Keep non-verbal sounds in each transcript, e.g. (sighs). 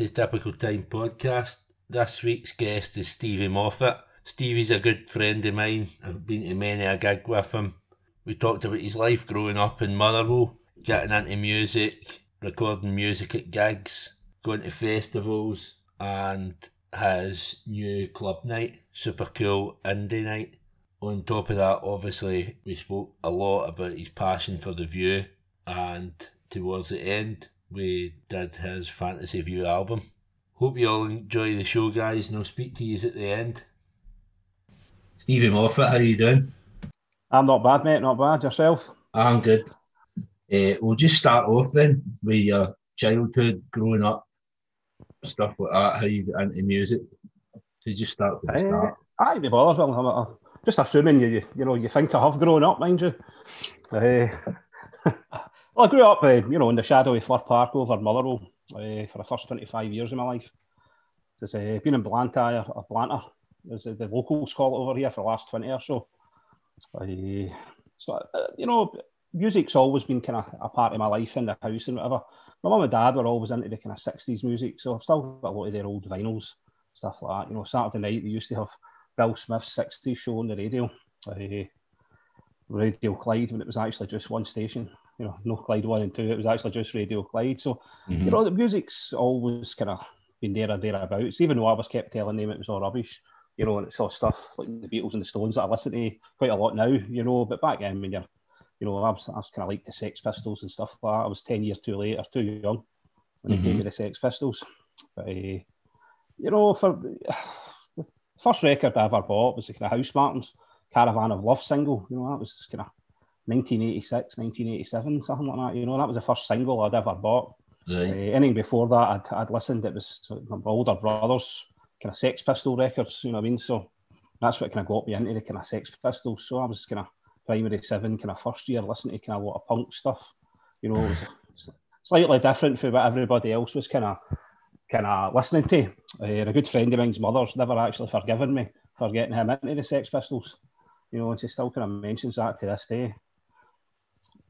to the Typical Time podcast. This week's guest is Stevie Moffat. Stevie's a good friend of mine. I've been to many a gig with him. We talked about his life growing up in Motherwell, getting into music, recording music at gigs, going to festivals, and his new club night, super cool indie night. On top of that, obviously, we spoke a lot about his passion for the view, and towards the end, we did his Fantasy View album. Hope you all enjoy the show, guys, and I'll speak to you at the end. Stevie Moffat, how are you doing? I'm not bad, mate. Not bad. Yourself? I'm good. Uh, we'll just start off then with your childhood, growing up, stuff like that. How you got into music? So just start with the start. Uh, aye, be bothered. Well, I'm, I'm just assuming you, you, you know, you think I have grown up, mind you. Uh, (laughs) well, I grew up, uh, you know, in the shadow of Fir Park over Motherwell uh, for the first 25 years of my life. It's uh, been in Blantyre, or Blantyre, as the locals call it over here for the last 20 or so. Uh, so, uh, you know, music's always been kind of a part of my life in the house and whatever. My mum and dad were always into the kind of 60s music, so I've still got a lot of their old vinyls, stuff like that. You know, Saturday night they used to have Bill Smith's 60s show on the radio, uh, Radio Clyde, when it was actually just one station. You know, no Clyde 1 and 2, it was actually just Radio Clyde. So, mm-hmm. you know, the music's always kind of been there or thereabouts, even though I was kept telling them it was all rubbish you know, and it's all stuff like the Beatles and the Stones that I listen to quite a lot now, you know. But back then, when you're, you know, I was, I was kind of like the Sex Pistols and stuff like that. I was 10 years too late or too young when mm-hmm. they gave me the Sex Pistols. But, uh, you know, for (sighs) the first record I ever bought was the kind of Housemartins Caravan of Love single. You know, that was kind of 1986, 1987, something like that. You know, that was the first single I'd ever bought. Right. Uh, anything before that, I'd, I'd listened. It was my older brothers kind of Sex Pistol records, you know what I mean? So that's what kind of got me into the kind of Sex Pistols. So I was kind of primary seven, kind of first year, listening to kind of a lot of punk stuff. You know, (laughs) slightly different from what everybody else was kind of kind of listening to. Uh, a good friend of mine's mother's never actually forgiven me for getting him into the Sex Pistols. You know, and she still kind of mentions that to this day.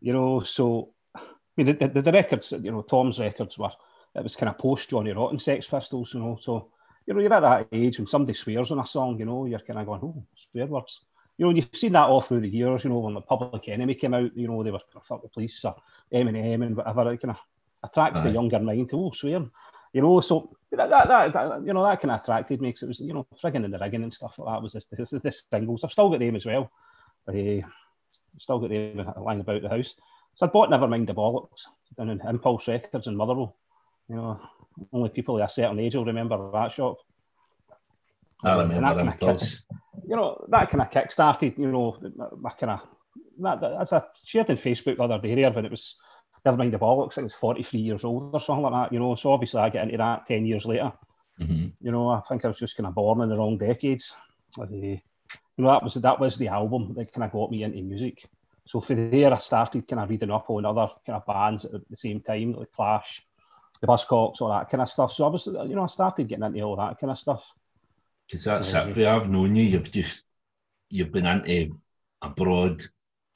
You know, so I mean, the, the, the records, you know, Tom's records were it was kind of post Johnny Rotten Sex Pistols, you know, so you know, you're at that age when somebody swears on a song, you know, you're kind of going, oh, swear words. You know, you've seen that all through the years, you know, when the Public Enemy came out, you know, they were kind of fuck the police or Eminem and whatever. It kind of attracts Aye. the younger mind to, oh, swearing. You know, so that, that, that, that, you know, that kind of attracted me because it was, you know, frigging and the rigging and stuff like that was this, this, this singles. I've still got them as well. Uh, still got the lying about the house. So I bought Nevermind the Bollocks down in Impulse Records in Motherwell. You know, only people of a certain age will remember that shop. I remember that Kick, you know, that kind of kick started, you know, my kind of, that, that, as I shared on Facebook the other day here, but it was, never mind the bollocks, I was 43 years old or something like that, you know, so obviously I get into that 10 years later. Mm-hmm. You know, I think I was just kind of born in the wrong decades. Uh, you know, that was that was the album that kind of got me into music. So for there, I started kind of reading up on other kind of bands at the same time, like Clash, the Buzzcocks, all that kind of stuff. So I was, you know, I started getting into all that kind of stuff. Because that's it for. I've known you. You've just you've been into a broad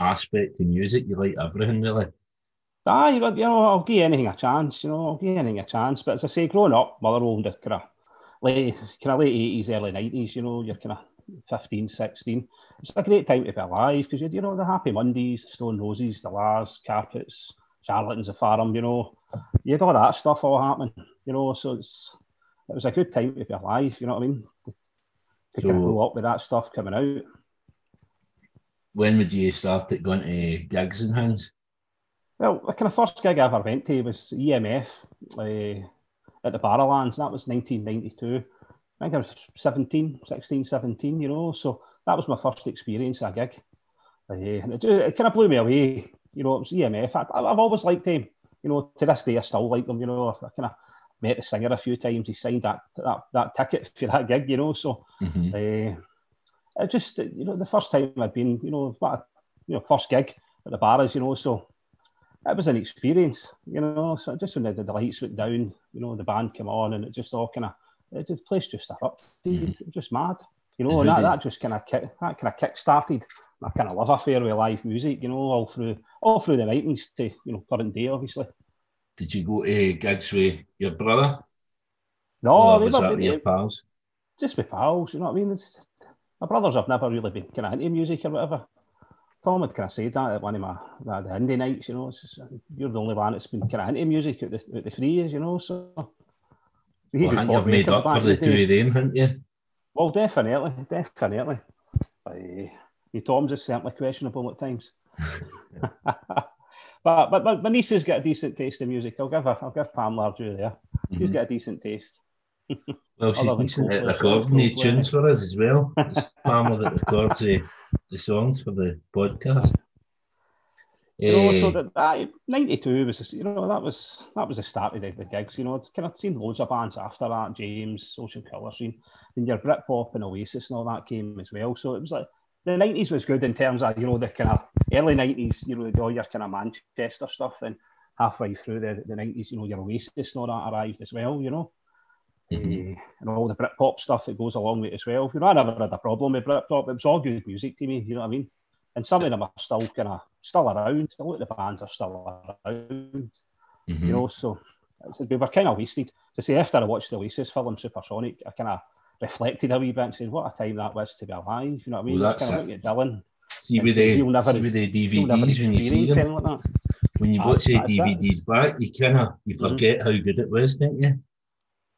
aspect of music. You like everything, really. Ah, you know, I'll give anything a chance. You know, I'll give anything a chance. But as I say, growing up, Motherwell, the kind of late, kind of late eighties, early nineties. You know, you're kind of 15, 16. It's a great time to be alive because you, you know the Happy Mondays, Stone Roses, the La's, Carpets, Charlatans, the Farm. You know, you had all that stuff all happening. You know, so it's it was a good time to be alive. You know what I mean? To, so, kind of grow up with that stuff coming out. When would you start it going to gigs and things? Well, the kind of first gig I ever went to was EMF uh, at the Barrowlands. That was 1992. I think I was 17, 16, 17, you know. So that was my first experience at a gig. Uh, and it, it, kind of blew me away. You know, it was EMF. I, have always liked them. You know, to this day, I still like them. You know, I kind of met the singer a few times. He signed that that, that ticket for that gig, you know. So mm-hmm. uh, it just you know the first time I'd been, you know, what you know first gig at the bars, you know. So it was an experience, you know. So just when the, the lights went down, you know, the band came on, and it just all kind of the place just erupted. Mm-hmm. Just mad, you know. And that, that just kind of kick, that kind of kick started my kind of love affair with live music, you know, all through all through the nineties to you know current day, obviously. did you go to gigs with your brother? No, Or was that with your pals? just with pals, you know what I mean? It's, my brothers have never really been kind of into music or whatever. Tom had kind of said that at one of my the indie nights, you know. Just, you're the only one that's been kind of into music at the, at the three years, you know. So he Well, I think you've made up for the two of them, haven't you? Well, definitely, definitely. Uh, Tom's is certainly questionable at times. (laughs) but but my, my niece has got a decent taste in music. I'll give her, I'll give Pamela due there. She's Mhm. got a decent taste. (laughs) Well, she's decent at recording these tunes for us as well. It's Pamela that records the, the songs for the podcast. You know, so Eh, that, that 92 was, you know, that was that was the start of the, the gigs. You know, I'd kind of seen loads of bands after that, James, Ocean Colour Scene, and your Britpop and Oasis and all that came as well. So it was like the 90s was good in terms of, you know, the kind of early 90s, you know, all your kind of Manchester stuff. And halfway through the, the 90s, you know, your Oasis and all that arrived as well, you know. Mhm. Eh, and all the Britpop stuff that goes along with it as well. You know, I never had a problem with Britpop. It was all good music to me, you know what I mean? And some of them are still kind of still around. A lot of the bands are still around, mhm. you know. So it's, we were kind of wasted. To say after I watched the Oasis film Supersonic, I kind of reflected a wee bit and said, "What a time that was to be alive." You know what I mean? Well, was kind of that's at Dylan. See with the, "You'll never- see with the DVDs when you see them, like that. when you watch the that's it. DVDs back, you kind of you Mhm. forget how good it was, don't you?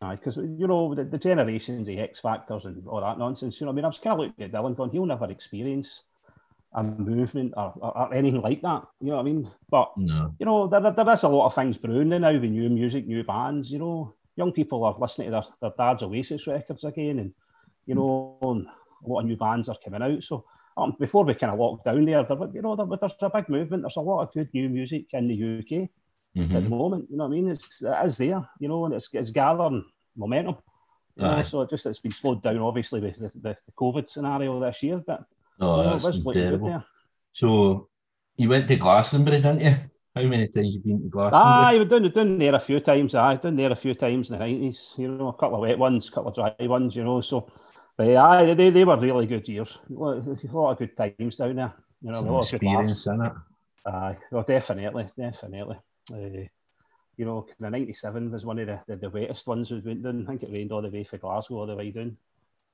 because you know the, the generations, the X Factors, and all that nonsense. You know, I mean, I was kind of looking at Dylan, going, he'll never experience a movement or, or, or anything like that. You know what I mean? But No. you know, there, there is a lot of things brewing now with new music, new bands. You know, young people are listening to their, their dad's Oasis records again, and you know, and a lot of new bands are coming out. So um, before we kind of locked down there, there, you know, there, there's a big movement. There's a lot of good new music in the UK at the Mhm. moment. You know what I mean? It's it is there. You know, and it's it's gathering momentum. You know, so it just it's been slowed down obviously with the, the, the COVID scenario this year, but Oh, you that's was been looking good terrible. So you went to Glastonbury, didn't you? How many times you been to Glastonbury? Aye, we've done, done there a few times. Aye, done there a few times in the nineties. You know, a couple of wet ones, a couple of dry ones. You know, so but aye, they, they were really good years. A lot, of good times down there. You know, a lot of good laughs. in it. Aye, well, definitely, definitely. Uh, you know, the '97 was one of the, the, the wettest ones we went down. I think it rained all the way from Glasgow all the way down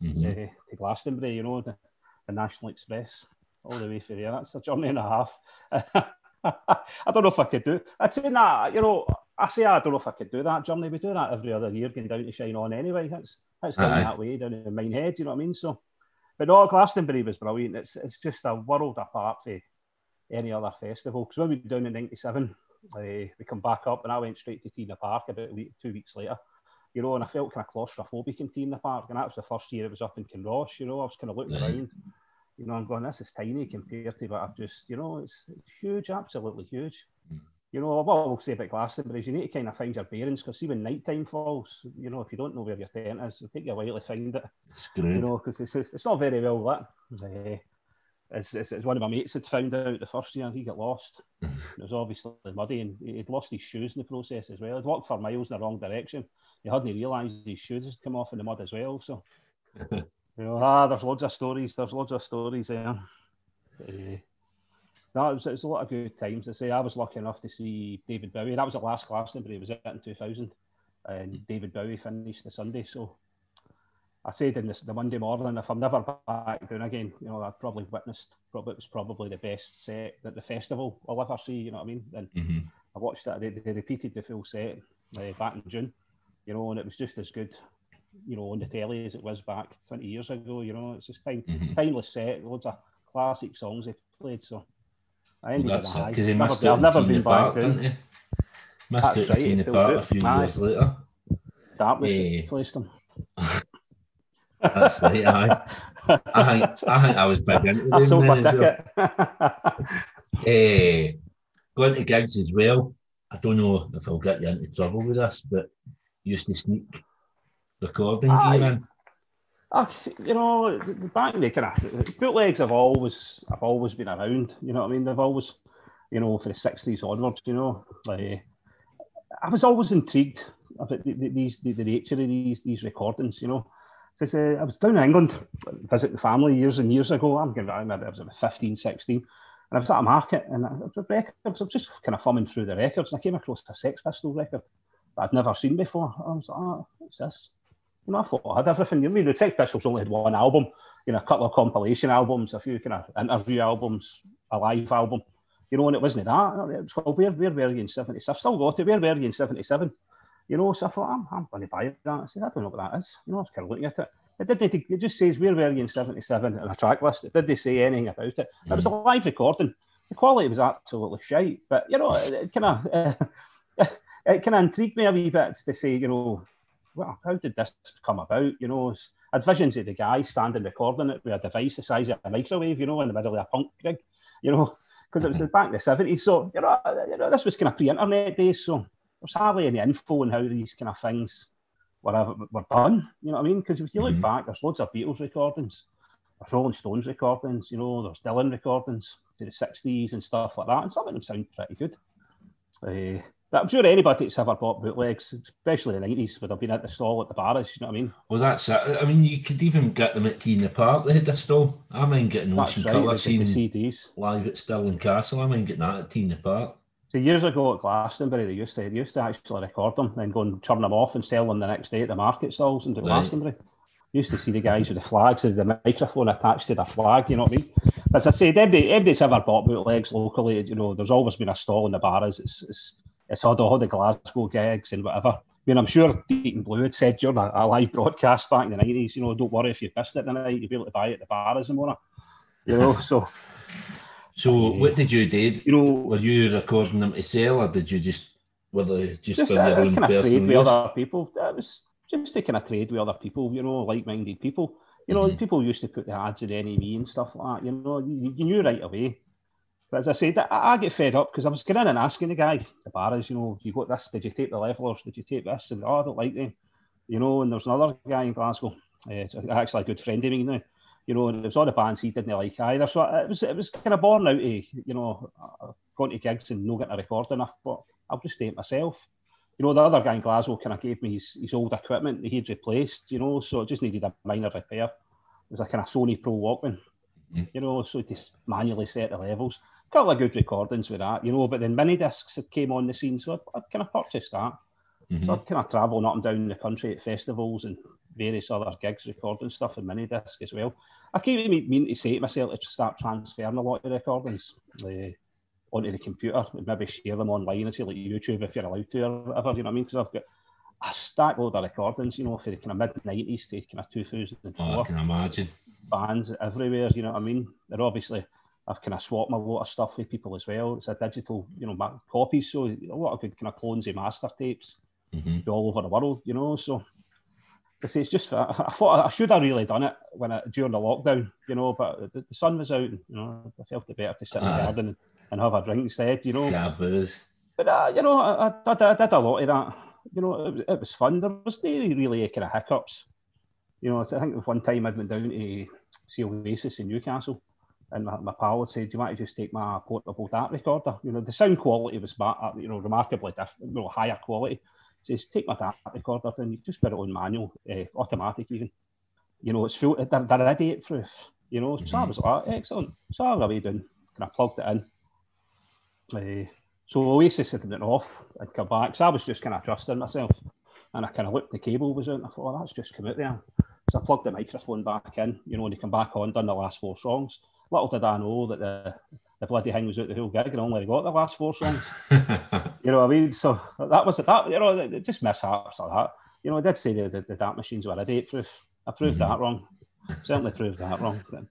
Mhm. uh, to Glastonbury. You know, the, the National Express all the way from there. That's a journey and a half. (laughs) I don't know if I could do. I'd say nah. You know, I say I don't know if I could do that journey. We do that every other year, going down to Shine On anyway. That's that's down Aye. that way down in Minehead. You know what I mean? So, but no, Glastonbury was brilliant. It's it's just a world apart from any other festival. Because when we were down in '97, uh, we come back up, and I went straight to T in the Park about a week, two weeks later. You know, and I felt kind of claustrophobic in the Park, and that was the first year it was up in Kinross. You know, I was kind of looking Right. around, you know, I'm going, this is tiny compared to what I've just, you know, it's, it's huge, absolutely huge. Mm. You know, what I'll say about Glastonbury is you need to kind of find your bearings because see when night time falls, you know, if you don't know where your tent is, it'll take you a while to find it you know, because it's, it's not very well lit. Uh, it's, it's, it's one of my mates had found out the first year he got lost. (laughs) it was obviously muddy and he'd lost his shoes in the process as well. He'd walked for miles in the wrong direction. He hadn't realised his shoes had come off in the mud as well. So, (laughs) you know, ah, there's loads of stories. There's loads of stories there. Uh, no, it was, it was a lot of good times. I say I was lucky enough to see David Bowie. That was the last Glastonbury. It was it in 2000, and David Bowie finished the Sunday. So I said in this, the Monday morning, if I'm never back down again, you know, I've probably witnessed. Probably it was probably the best set that the festival I'll ever see. You know what I mean? And Mhm. I watched it. They, they repeated the full set uh, back in June. You know, and it was just as good. You know, on the telly as it was back 20 years ago. You know, it's just time, Mhm. timeless set. Loads of classic songs they played. So I Well, ended that's with it, high. because he Never missed been- it I've never been Park, back didn't he? Missed That's it right, it Park a few Aye. years later. That was Eh. placed them. That's right, aye. (laughs) I think I think I was big into I them sold then my as well. (laughs) Eh, going to gigs as well. I don't know if I'll get you into trouble with this, but used to sneak recording Aye. gear in. You know, the- back they kind of bootlegs have always have always been around. You know what I mean? They've always, you know, for the sixties onwards. You know, like I was always intrigued about the, the, these the, the nature of these these recordings. You know, uh, I was down in England visiting family years and years ago. I'm going. I remember I was about 15, 16, and I was at a market and the records, I was just kind of thumbing through the records and I came across a Sex Pistol record I'd never seen before. I was like, oh, what's this? You know, I thought I had everything. You I mean, the Sex Pistols only had one album, you know, a couple of compilation albums, a few kind of interview albums, a live album, you know, and it wasn't that. It was called Where, Where Were You in 77? I've still got it, Where Were You in 77? You know, so I thought, I'm, I'm going to buy that. I said, I don't know what that is. You know, I was kind of looking at it. It didn't. It just says where were you in '77 and a track list. It didn't say anything about it. Mm. It was a mm. live recording. The quality was absolutely shite, but you know, it kind of uh, it kind of intrigued me a wee bit to say, you know, well, how did this come about? You know, I had visions of the guy standing recording it with a device the size of a microwave, you know, in the middle of a punk gig, you know, because it was back in the 70s. So, you know, you know this was kind of pre internet days. So, there's hardly any info on how these kind of things were, were done. You know what I mean? Because if you look mm-hmm. back, there's loads of Beatles recordings, there's Rolling Stones recordings, you know, there's Dylan recordings to the 60s and stuff like that. And some of them sound pretty good. Uh, I'm sure anybody that's ever bought bootlegs, especially in the 90s, would have been at the stall at the bars, you know what I mean? Well, that's it. I mean, you could even get them at T in the Park, they had the stall. I mind getting Ocean right, Colour scene CDs. live at Stirling Castle. I mind getting that at T in the Park. So years ago at Glastonbury, they used to they used to actually record them, then go and turn them off and sell them the next day at the market stalls in right. Glastonbury. You used to see the guys with the flags, with the microphone attached to the flag, you know what I mean? As I say, everybody, everybody's ever bought bootlegs locally, you know, there's always been a stall in the bars. It's, it's, it's had all the Glasgow gigs and whatever. I mean, I'm sure Deacon Blue had said during a, a, live broadcast back in the 90s, you know, don't worry if you missed it tonight, you'll be able to buy it at the bars and whatnot. You know, so so what did you do? You know, were you recording them to sell, or did you just were they just, just for your own kind of trade with other people? It was just to kind of trade with other people, you know, like-minded people. You know, mm-hmm. people used to put the ads in the NME and stuff like that. You know, you, you knew right away. But as I said, I, I get fed up because I was going in and asking the guy, the bars, you know, you got this? Did you take the Levellers? Did you take this? And oh, I don't like them. You know, and there's another guy in Glasgow, uh, actually a good friend of mine now you know, and it was all the bands he didn't like either. So it was it was kind of born out of you know going to gigs and not getting a record enough. But I'll just stay it myself. You know, the other guy in Glasgow kind of gave me his, his old equipment that he'd replaced. You know, so it just needed a minor repair. It was a kind of Sony Pro Walkman. Mm-hmm. You know, so just manually set the levels. Couple of good recordings with that, you know. But then mini discs had came on the scene, so I, I kind of purchased that. Mm-hmm. So I'd kind of travel up and down the country at festivals and various other gigs, recording stuff and mini disc as well. I keep meaning to say to myself to start transferring a lot of recordings uh, onto the computer and maybe share them online and say like YouTube if you're allowed to or whatever, you know what I mean? Because I've got a stack load of recordings, you know, for the kind of mid 90s to kind of 2004. Oh, I can imagine. Bands everywhere, you know what I mean? They're obviously, I've kind of swapped my lot of stuff with people as well. It's a digital, you know, copies, so a lot of good kind of clones of master tapes mm-hmm. all over the world, you know. So I say it's just I, I thought I should have really done it when I, during the lockdown, you know, but the, the sun was out, and, you know, I felt it better to sit in the garden and have a drink instead, you know. Yeah, booze. But uh, you know, I, I, I, did a lot of that. You know, it, it was fun. There was no really kind of hiccups. You know, I think one time I went down to see Oasis in Newcastle, and my, my pal said, "Do you want to just take my portable DAT recorder?" You know, the sound quality was, you know, remarkably different, you know, higher quality He says, take my DAT recorder and you just put it on manual, uh, automatic even. You know, it's full, they're, they're idiot proof, you know. Mm-hmm. So I was like, excellent. So I really done, kind of plugged it in. Uh, so Oasis had it off, I'd come back. So I was just kind of trusting myself. And I kind of looked, the cable was out, and I thought, oh, that's just come out there. So I plugged the microphone back in, you know, and he come back on, done the last four songs. Little did I know that the the bloody thing was out the whole gig and only got the last four songs. (laughs) you know what I mean? So that was that. You know, just mishaps like that. You know, I did say the, the, the machines were a date proof. I proved mm-hmm. that wrong. Certainly proved that wrong. Then.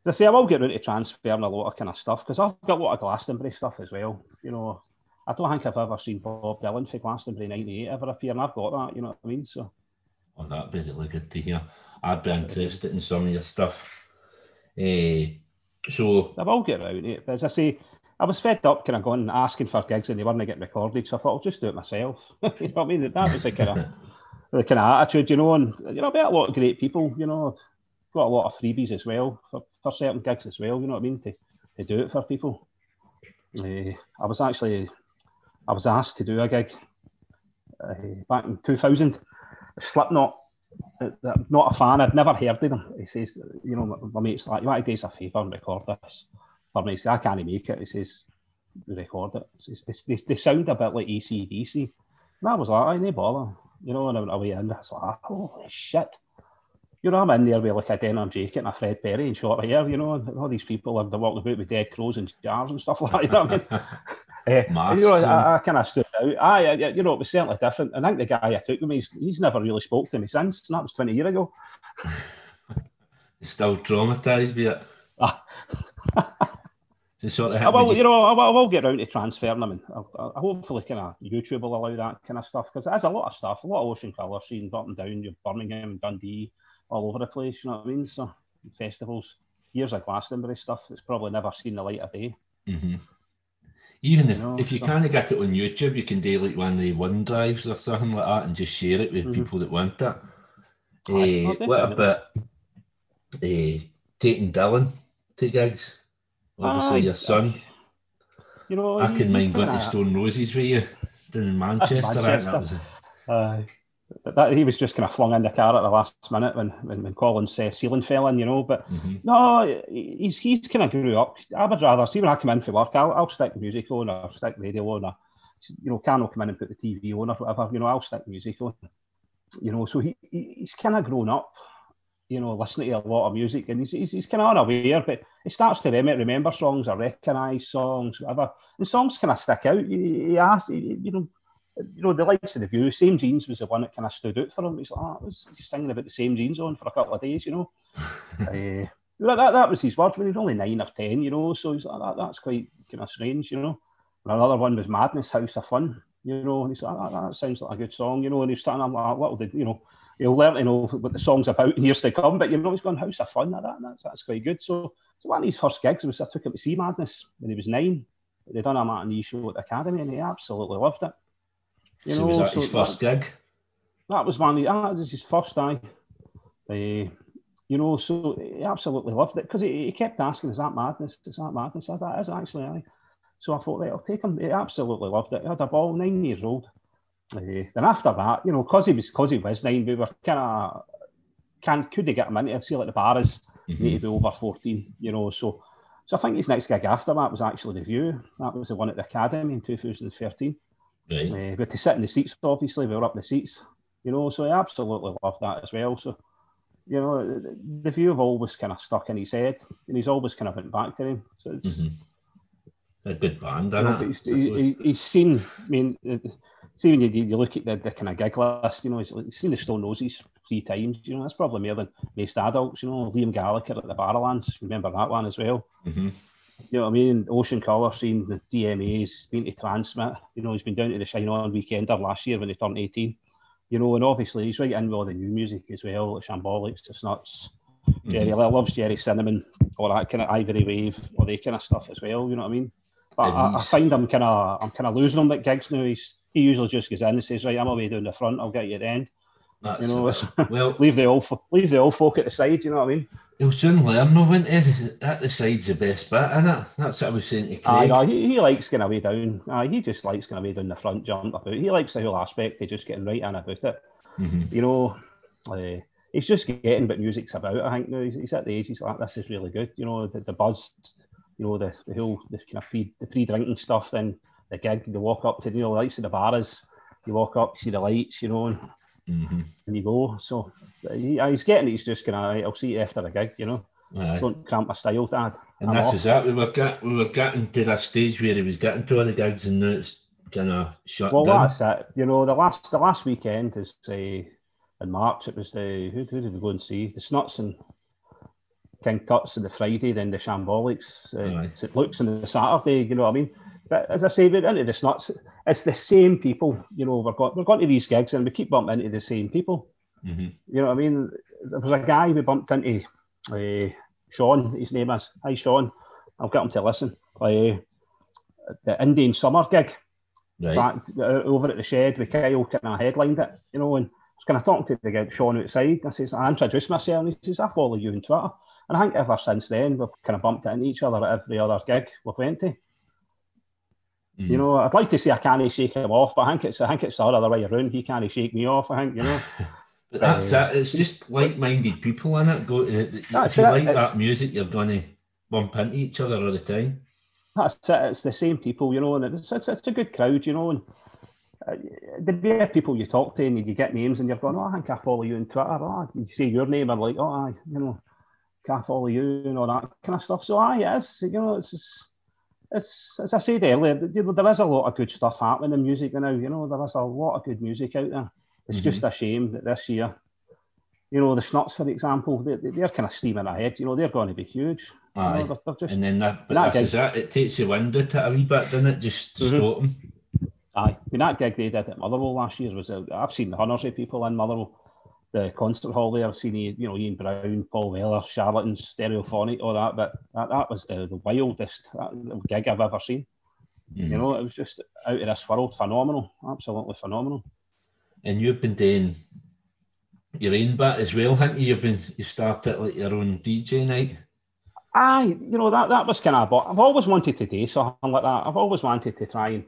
As I say, I will get rid of transferring a lot of kind of stuff because I've got a lot of Glastonbury stuff as well. You know, I don't think I've ever seen Bob Dylan for Glastonbury '98 ever appear, and I've got that. You know what I mean? So. Oh, that'd be really good to hear. I'd be interested in some of your stuff. Eh, so I will get around it. But as I say, I was fed up kind of going asking for gigs and they weren't getting recorded, so I thought I'll just do it myself. (laughs) you know what I mean? That was the kind of (laughs) the kind of attitude, you know, and you know, I met a lot of great people, you know, got a lot of freebies as well for, for certain gigs as well, you know what I mean, to, to do it for people. Uh, I was actually I was asked to do a gig uh, back in 2000, Slipknot I'm not a fan. I'd never heard of them. He says, you know, my, my mate's like, you to do us a favour and record this? for me. He says, I can't make it. He says, record it. He says, they, they sound a bit like ACDC. And I was like, I no bother. You know, and I went away in. I was like, holy shit. You know, I'm in there with like a denim jacket and a Fred Perry and short hair, you know, and all these people are walking about with dead crows and jars and stuff like that, you know what I mean? (laughs) Uh, you know, I, I kind of stood out. I, you know, it was certainly different. I think the guy I took with me, he's, he's never really spoke to me since, and that was 20 years ago. (laughs) Still traumatised by it. Ah. (laughs) sort of I will, you know, I will, I will get around to transferring them, and I, I hopefully kind of YouTube will allow that kind of stuff because there's a lot of stuff, a lot of ocean colour scene up and down, you Birmingham, Dundee, all over the place. You know what I mean? So festivals, years of Glastonbury stuff that's probably never seen the light of day. Mm-hmm. Even if, you know, if you so. can't get it on YouTube, you can do like one of the one drives or something like that and just share it with mm-hmm. people that want it. Uh, what about uh, taking Dylan to gigs? Obviously, your son. You know, I can mind going to Stone Roses with you down in (laughs) Manchester. Manchester. Uh, that he was just kind of flung in the car at the last minute when when, when Colin's uh, ceiling fell in, you know. But mm-hmm. no, he's he's kind of grew up. I would rather see when I come in for work, I'll, I'll stick music on or stick radio on or you know, Can will come in and put the TV on or whatever. You know, I'll stick music on. You know, so he, he he's kind of grown up. You know, listening to a lot of music, and he's he's, he's kind of unaware, but he starts to remember songs or recognise songs, whatever. And songs kind of stick out. He, he asks, you know you know, the likes of the view, same jeans was the one that kind of stood out for him. He's like, oh, I was singing about the same jeans on for a couple of days, you know. uh, (laughs) that, that, that was his words when he was only nine or ten, you know. So he's like, that, that's quite kind of strange, you know. And another one was Madness House of Fun, you know. And he's like, that, that sounds like a good song, you know. And he's starting, I'm like, what will the, you know, he'll learn to know what the song's about in years to come. But you know, he's going House of Fun, that, that's that's quite good. So, so one of his first gigs was I took him to see Madness when he was nine. They done a matinee show at the academy, and he absolutely loved it. You so know, was that so his first that, gig? That was one. That was his first eye. Uh, you know, so he absolutely loved it because he, he, kept asking, "Is that madness? Is that madness?" I thought, "Is actually aye." So I thought, right, I'll take him. He absolutely loved it. He had a ball, nine years old. Uh, then after that, you know, because he was because he was nine, we were kind of can could they get him into it? see like the bars mm-hmm. need to be over fourteen, you know. So so I think his next gig after that was actually the View. That was the one at the Academy in 2013. Right. Uh, but to sit in the seats, obviously, we were up the seats, you know, so I absolutely love that as well. So, you know, the, view have always kind of stuck in his head, and he's always kind of went back to him. So it's mm-hmm. a good band, you know, he's, he, he's, seen, I mean, see when you, you look at the, the kind of gig list, you know, he's, he's seen the Stone Roses three times, you know, that's probably more than most adults, you know, Liam Gallagher at the Barrowlands, remember that one as well. Mm-hmm. You know what I mean? Ocean Colour scene, the DMA's been to TRNSMT. You know, he's been down to the Shine On weekend of last year when he turned 18. You know, and obviously he's right in with all the new music as well, the Shambolics, the Snuts. Mm-hmm. Gerry loves Gerry Cinnamon, or that kind of Ivory Wave, or that kind of stuff as well. You know what I mean? But I, I, find I'm kind of I'm kind of losing him at gigs now. He's he usually just goes in and says, "Right, I'm away down the front. I'll get you at the end." That's, you know, (laughs) well, leave the old leave the old folk at the side. You know what I mean? He'll soon learn, no, won't he? At the side's the best bit, isn't it? That's what I was saying to Craig. Aye, he, he likes getting away down. Aye, he just likes getting away down the front, jump about. He likes the whole aspect of just getting right in about it. Mm-hmm. You know, uh, he's just getting what music's about. I think now he's, he's, at the age he's like, this is really good. You know, the, the buzz, you know, the, the whole the kind of pre the pre drinking stuff. Then the gig, the walk up to you know the lights of the bars. You walk up, you see the lights, you know, and mm-hmm. and you go. So he, he's getting it. He's just gonna. I'll see you after the gig. You know, Aye. don't cramp my style, Dad. And this is that we were get, we were getting to that stage where he was getting to all the gigs, and now it's kind of shut well, down. Well, that's it. You know, the last the last weekend is uh, in March. It was the who, who did we go and see? The Snuts and King Tuts on the Friday, then the Shambolics, uh, St Luke's on the Saturday. You know what I mean? But as I say, we're into the Snuts. It's the same people. You know, we're got we're going to these gigs and we keep bumping into the same people. Mm-hmm. You know what I mean? There was a guy we bumped into, uh, Sean. His name is. Hi, Sean. I'll get him to listen. Uh, the Indian Summer gig. Right. Back, uh, over at the shed with Kyle kind of headlined it, you know, and I was kind of talking to the guy, Sean outside. I says, I introduced myself, and he says, I follow you on Twitter. And I think ever since then, we've kind of bumped into each other at every other gig we've went to. Mm. You know, I'd like to say I can't shake him off, but I think it's I think it's the other way around. He can't shake me off. I think you know. (laughs) but that's uh, it. It's just like-minded people in it. Go if you like it. that music, you're gonna bump into each other all the time. That's it. It's the same people, you know, and it's it's, it's a good crowd, you know. And uh, the people you talk to and you get names and you're going, oh, I think I follow you on Twitter. Oh, you say your name and like, oh, I, you know, can I follow you and all that kind of stuff. So, aye, yes, You know, it's, it's, it's as I said earlier, there is a lot of good stuff happening in music now. You know, there is a lot of good music out there. It's mm-hmm. just a shame that this year, you know, the Snuts, for example, they, they're kind of steaming ahead. You know, they're going to be huge. Aye. You know, they're, they're just, and then that, but that this is it. It takes the wind out a wee bit, doesn't it? Just to mm-hmm. stop them. Aye, I mean that gig they did at Motherwell last year was. I've seen hundreds of people in Motherwell. The concert hall there, I've seen you know Ian Brown, Paul Weller, Charlatans, Stereophonic, all that. But that, that was the, the wildest gig I've ever seen. Mm. You know, it was just out of this world, phenomenal, absolutely phenomenal. And you've been doing your own bit as well, haven't you? You've been you started like your own DJ night. Aye, you know that that was kind of. I've always wanted to do something like that. I've always wanted to try and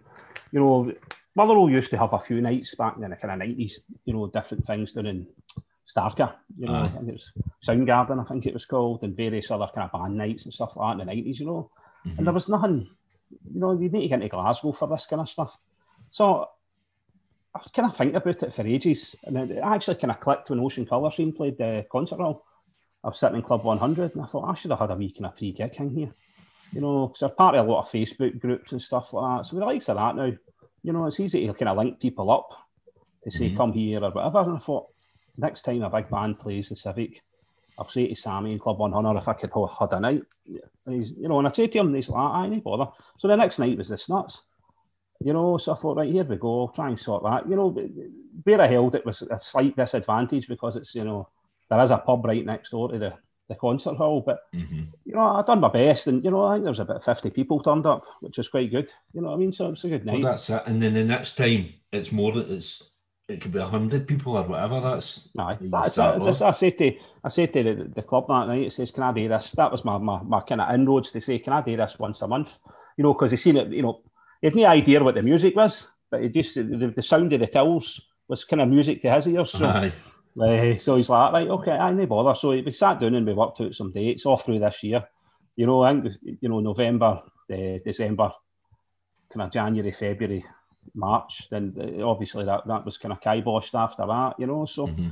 you know, Motherwell used to have a few nights back in the kind of nineties, you know, different things down in Starker, you know, and it was Soundgarden, I think it was called, and various other kind of band nights and stuff like that in the nineties, you know. Mm-hmm. And there was nothing, you know, you need to get into Glasgow for this kind of stuff. So I was kind of thinking about it for ages, and it actually kind of clicked when Ocean Colour Scene played the concert hall. I was sitting in Club 100, and I thought I should have had a wee kind of pre-gig in here you know, because I'm part of a lot of Facebook groups and stuff like that. So we likes of that now. You know, it's easy to kind of link people up to say, mm-hmm. come here or whatever. And I thought, next time a big band plays the Civic, I'll say to Sammy in Club 100 if I could have a night. And he's, you know, and I say to him, and he's like, I ain't bother. So the next night was the Snuts. You know, so I thought, right, here we go, I'll try and sort that. You know, where I held it was a slight disadvantage because it's, you know, there is a pub right next door to the the concert hall. But mm-hmm. you know, I done my best, and you know, I think there was about fifty people turned up, which is quite good. You know what I mean? So it's a good night. Well, that's it. And then the next time, it's more. It's it could be hundred people or whatever. That's Aye, that's, that's, I said to I said to the, the club that night. It says, "Can I do this?" That was my my, my kind of inroads to say, "Can I do this once a month?" You know, because he seen it. You know, he had no idea what the music was, but it just the, the sound of the tills was kind of music to his ears. So. Aye uh, so he's like, right, okay, I no bother. So we sat down and we worked out some dates all through this year. You know, I think you know November, uh, December, kind of January, February, March. Then uh, obviously that that was kind of kiboshed after that. You know, so. Mm-hmm.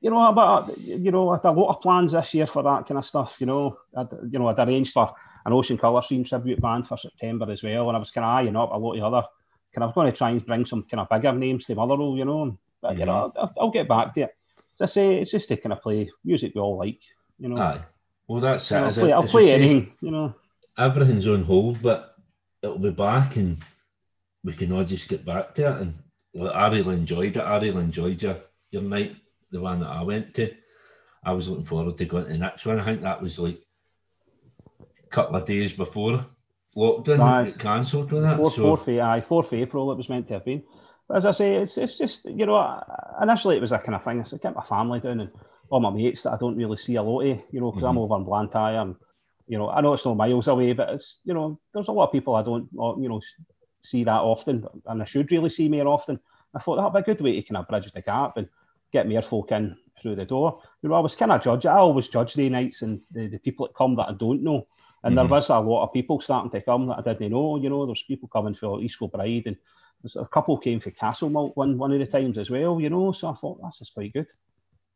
You know, but you know, I had a lot of plans this year for that kind of stuff. You know, I'd, you know, I'd arranged for an Ocean Colour Scene tribute band for September as well, and I was kind of eyeing up a lot of other. Kind of going to try and bring some kind of bigger names to Motherwell, you know, but you mm-hmm. know, I'll, I'll, get back to it. As I say, it's just taking a play music we all like, you know. Aye. Well, that's it. I'll play, I'll play anything, you know. Everything's on hold, but it'll be back, and we can all just get back to it. And well, I really enjoyed it. I really enjoyed your your night, the one that I went to. I was looking forward to going to the next one. I think that was like a couple of days before lockdown. Nice. It cancelled with that. Fourth, so. fourth, aye, fourth April. It was meant to have been as I say, it's it's just you know initially it was a kind of thing. I said get my family down and all my mates that I don't really see a lot of, you know, because mm-hmm. I'm over in Blantyre and you know I know it's no miles away, but it's you know there's a lot of people I don't you know see that often, and I should really see more often. I thought that'd be a good way to kind of bridge the gap and get more folk in through the door. You know, I was kind of judge. I always judge the nights and the, the people that come that I don't know. And mm-hmm. there was a lot of people starting to come that I didn't know. You know, there's people coming for East Kilbride and a couple came for Castlemilk one one of the times as well, you know. So I thought that's just quite good,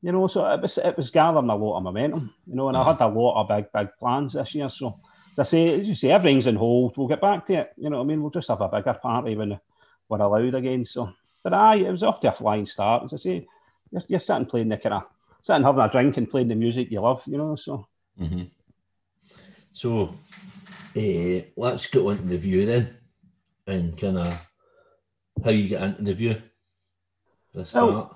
you know. So it was it was gathering a lot of momentum, you know. And I had a lot of big big plans this year. So as I say, as you say, everything's on hold. We'll get back to it, you know. I mean, we'll just have a bigger party when we're allowed again. So, but aye, it was off to a flying start. As I say, you're, you're sitting playing the kind of sitting having a drink and playing the music you love, you know. So. Mm-hmm. So, uh, let's get on to the view then, and kind of how you get into the view. The start. Well,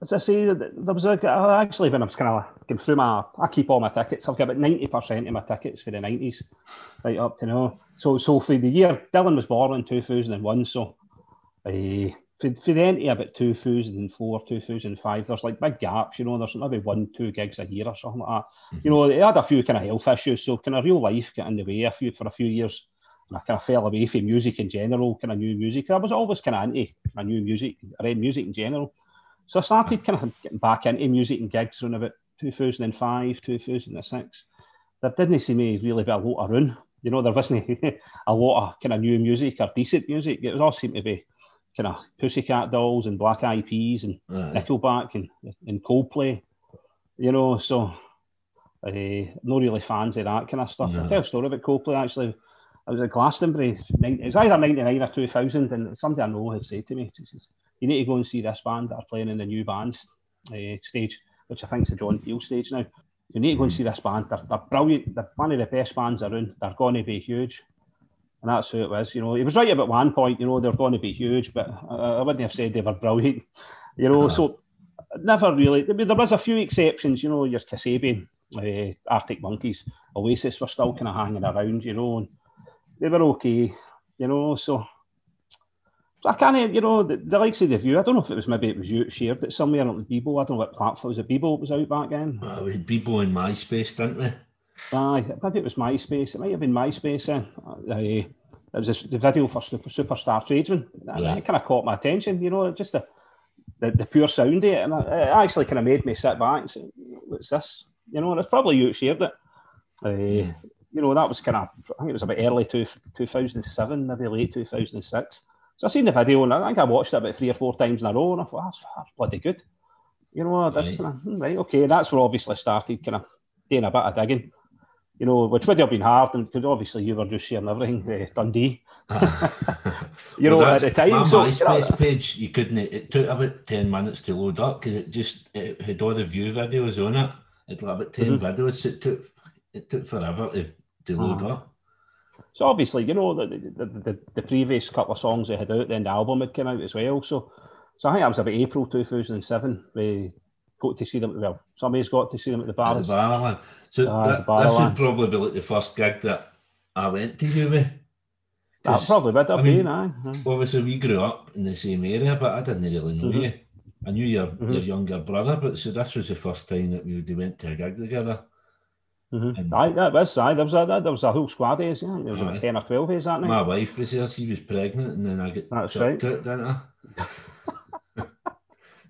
as I say, there was a, actually when I was kind of going through my, I keep all my tickets. I've got about ninety percent of my tickets for the nineties, right up to now. So, so for the year, Dylan was born in two thousand and one. So, uh, for, for the end of about two thousand and four, two thousand and five, there's like big gaps. You know, there's maybe one, two gigs a year or something like that. Mm-hmm. You know, they had a few kind of health issues, so kind of real life get in the way a few for a few years I kind of fell away from music in general, kind of new music. I was always kind of into my new music, I read music in general. So I started kind of getting back into music and gigs around about 2005, 2006. there didn't seem to really be a lot of room. You know, there wasn't (laughs) a lot of kind of new music or decent music. It all seemed to be kind of Pussycat Dolls and Black Eyed Peas and Aye. Nickelback and, and Coldplay. You know, so uh, not really fans of that kind of stuff. No. I'll tell a story about Coldplay actually. I was at Glastonbury, nine- it was either 99 or 2000, and somebody I know had said to me, says, You need to go and see this band that are playing in the new band uh, stage, which I think is the John Peel stage now. You need to go and see this band. They're, they're brilliant. They're one of the best bands around. They're going to be huge. And that's who it was. You know, he was right about one point, you know, they're going to be huge, but I, I wouldn't have said they were brilliant. (laughs) You know, so never really. I mean, there was a few exceptions, you know, your Kasabian, uh, Arctic Monkeys, Oasis were still kind of hanging around, you know, and they were okay, you know. So, so I can't, you know, the, the likes of the View. I don't know if it was maybe it was you shared it somewhere on the Bebo. I don't know what platform was it. Bebo was out back then. Uh, we had Bebo in MySpace, didn't we? Aye, maybe it was MySpace. It might have been MySpace. Then. Uh, it was this, the video for Super, Superstar Tradesman. Right. kind of caught my attention. You know, just the the, the pure sound of it, and it it actually kind of made me sit back and say, "What's this?" You know, and it's probably you that shared it. Uh, Yeah. You know, that was kind of I think it was about early two, 2007, maybe late 2006. So I seen the video and I think I watched it about three or four times in a row, and I thought that's, that's bloody good. You know, I Right. kinda, "Hmm, right, okay, that's where obviously I started kind of doing a bit of digging you know, which would have been hard, because obviously you were just sharing everything, uh, Dundee, (laughs) (laughs) you know, Well, at the time. My so, you know, MySpace page, you couldn't. It took about ten minutes to load up because it just it had all the view videos on it. It had about 10 Mhm. videos. It took it took forever to, Ah. up. so obviously, you know, the, the, the, the previous couple of songs they had out, then the album had come out as well. So, so I think that was about April 2007. We got to see them. Well, somebody's got to see them at the At bars. the Barrowland. So Ah, that, the this would probably be like the first gig that I went to you with. That probably would have I mean- been, aye. Obviously, we grew up in the same area, but I didn't really know Mhm. you. I knew your Mhm. your younger brother, but so this was the first time that we would- went to a gig together. Mhm. Aye, that was, aye, there was a, there was a whole squad of us, yeah. There was Aye. about 10 or 12 of us that night. My wife was there; she was pregnant, and then I got That's right. out, didn't I? (laughs)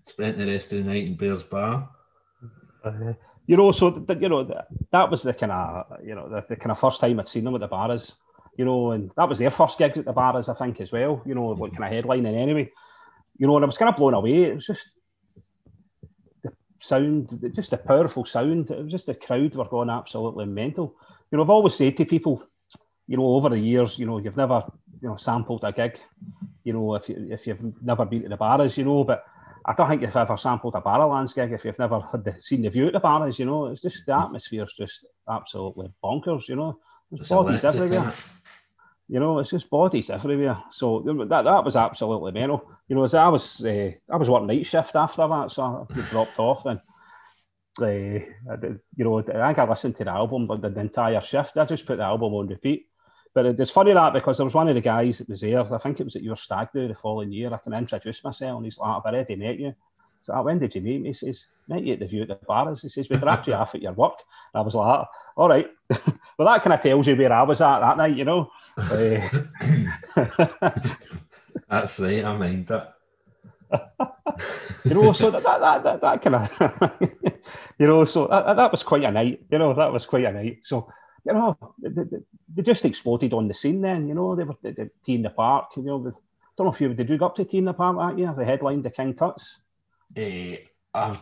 Spent the rest of the night in Bears Bar. Uh, you know, so th- you know that, that was the kind of you know the, the kind of first time I'd seen them at the Barras, you know, and that was their first gigs at the Barras, I think, as well. You know, what kind of headlining anyway. You know, and I was kind of blown away. It was just the sound, just a powerful sound. It was just the crowd were going absolutely mental. You know, I've always said to people, you know, over the years, you know, you've never you know sampled a gig. You know, if you if you've never been to the Barras, you know, but I don't think you've ever sampled a Barrowlands gig if you've never had the, seen the view at the Barras, you know. It's just the atmosphere's just absolutely bonkers, you know. There's It's bodies electric, everywhere. You know, it's just bodies everywhere. So that that was absolutely mental. You know, I was uh, I was working night shift after that, so I dropped off then. Uh, you know, I think I listened to the album like the entire shift. I just put the album on repeat. But it- it's funny that because there was one of the guys that was there. I think it was at your stag do the following year. I can introduce myself, and he's like, "I've already met you." So "Ah, when did you meet me? He says, "Met you at the view at the bars." He says, "We were actually (laughs) off at your work." And I was like, "All right." (laughs) well, that kind of tells you where I was at that night, you know. Eh, (laughs) That's right. I mind that. you know, so (laughs) that that, that, that, kind of, you know, so that, that was quite a night. You know, that was quite a night. So, you know, they, they, just exploded on the scene. Then, you know, they were the, the T in the Park. You know, the, don't know if you did you go up to T in the Park that year? The headline, the King Tuts. Eh, I,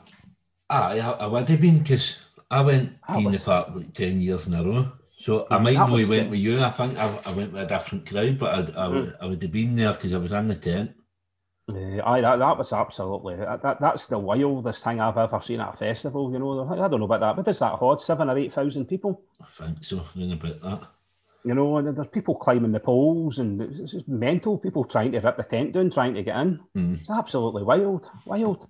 I, I would have been because I went That in the park like 10 years in a row. So I might that know he went with you. I think I, I went with a different crowd, but I'd, I, would, I would have been there because I was in the tent. Uh, aye, that, that was absolutely that, that, that's the wildest thing I've ever seen at a festival. You know, I don't know about that, but is that hot? Seven or eight thousand people. I think so, I round about that. You know, and there's people climbing the poles, and it's it's just mental. People trying to rip the tent down, trying to get in. Mm. It's absolutely wild, wild.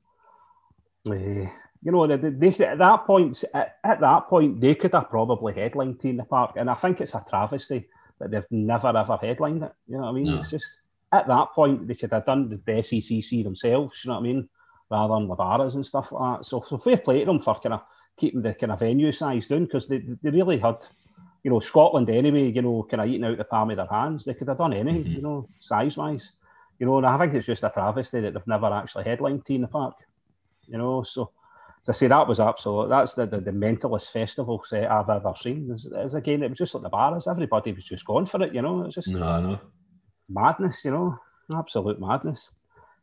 Eh, you know, they, they, at that point, at, at that point, they could have probably headlined T in the Park, and I think it's a travesty that they've never ever headlined it. You know what I mean? No. It's just at that point they could have done the SECC themselves. You know what I mean? Rather than the and stuff like that. So, so fair play to them for kind of keeping the kind of venue size down because they, they really had, you know, Scotland anyway. You know, kind of eating out the palm of their hands. They could have done anything. Mhm. You know, size wise. You know, and I think it's just a travesty that they've never actually headlined T in the Park. You know, so as I say, that was absolute. That's the, the, the mentalist festival set I've ever seen. As, as again, it was just like the bars. Everybody was just going for it. You know, it's just No, no. madness. You know, absolute madness.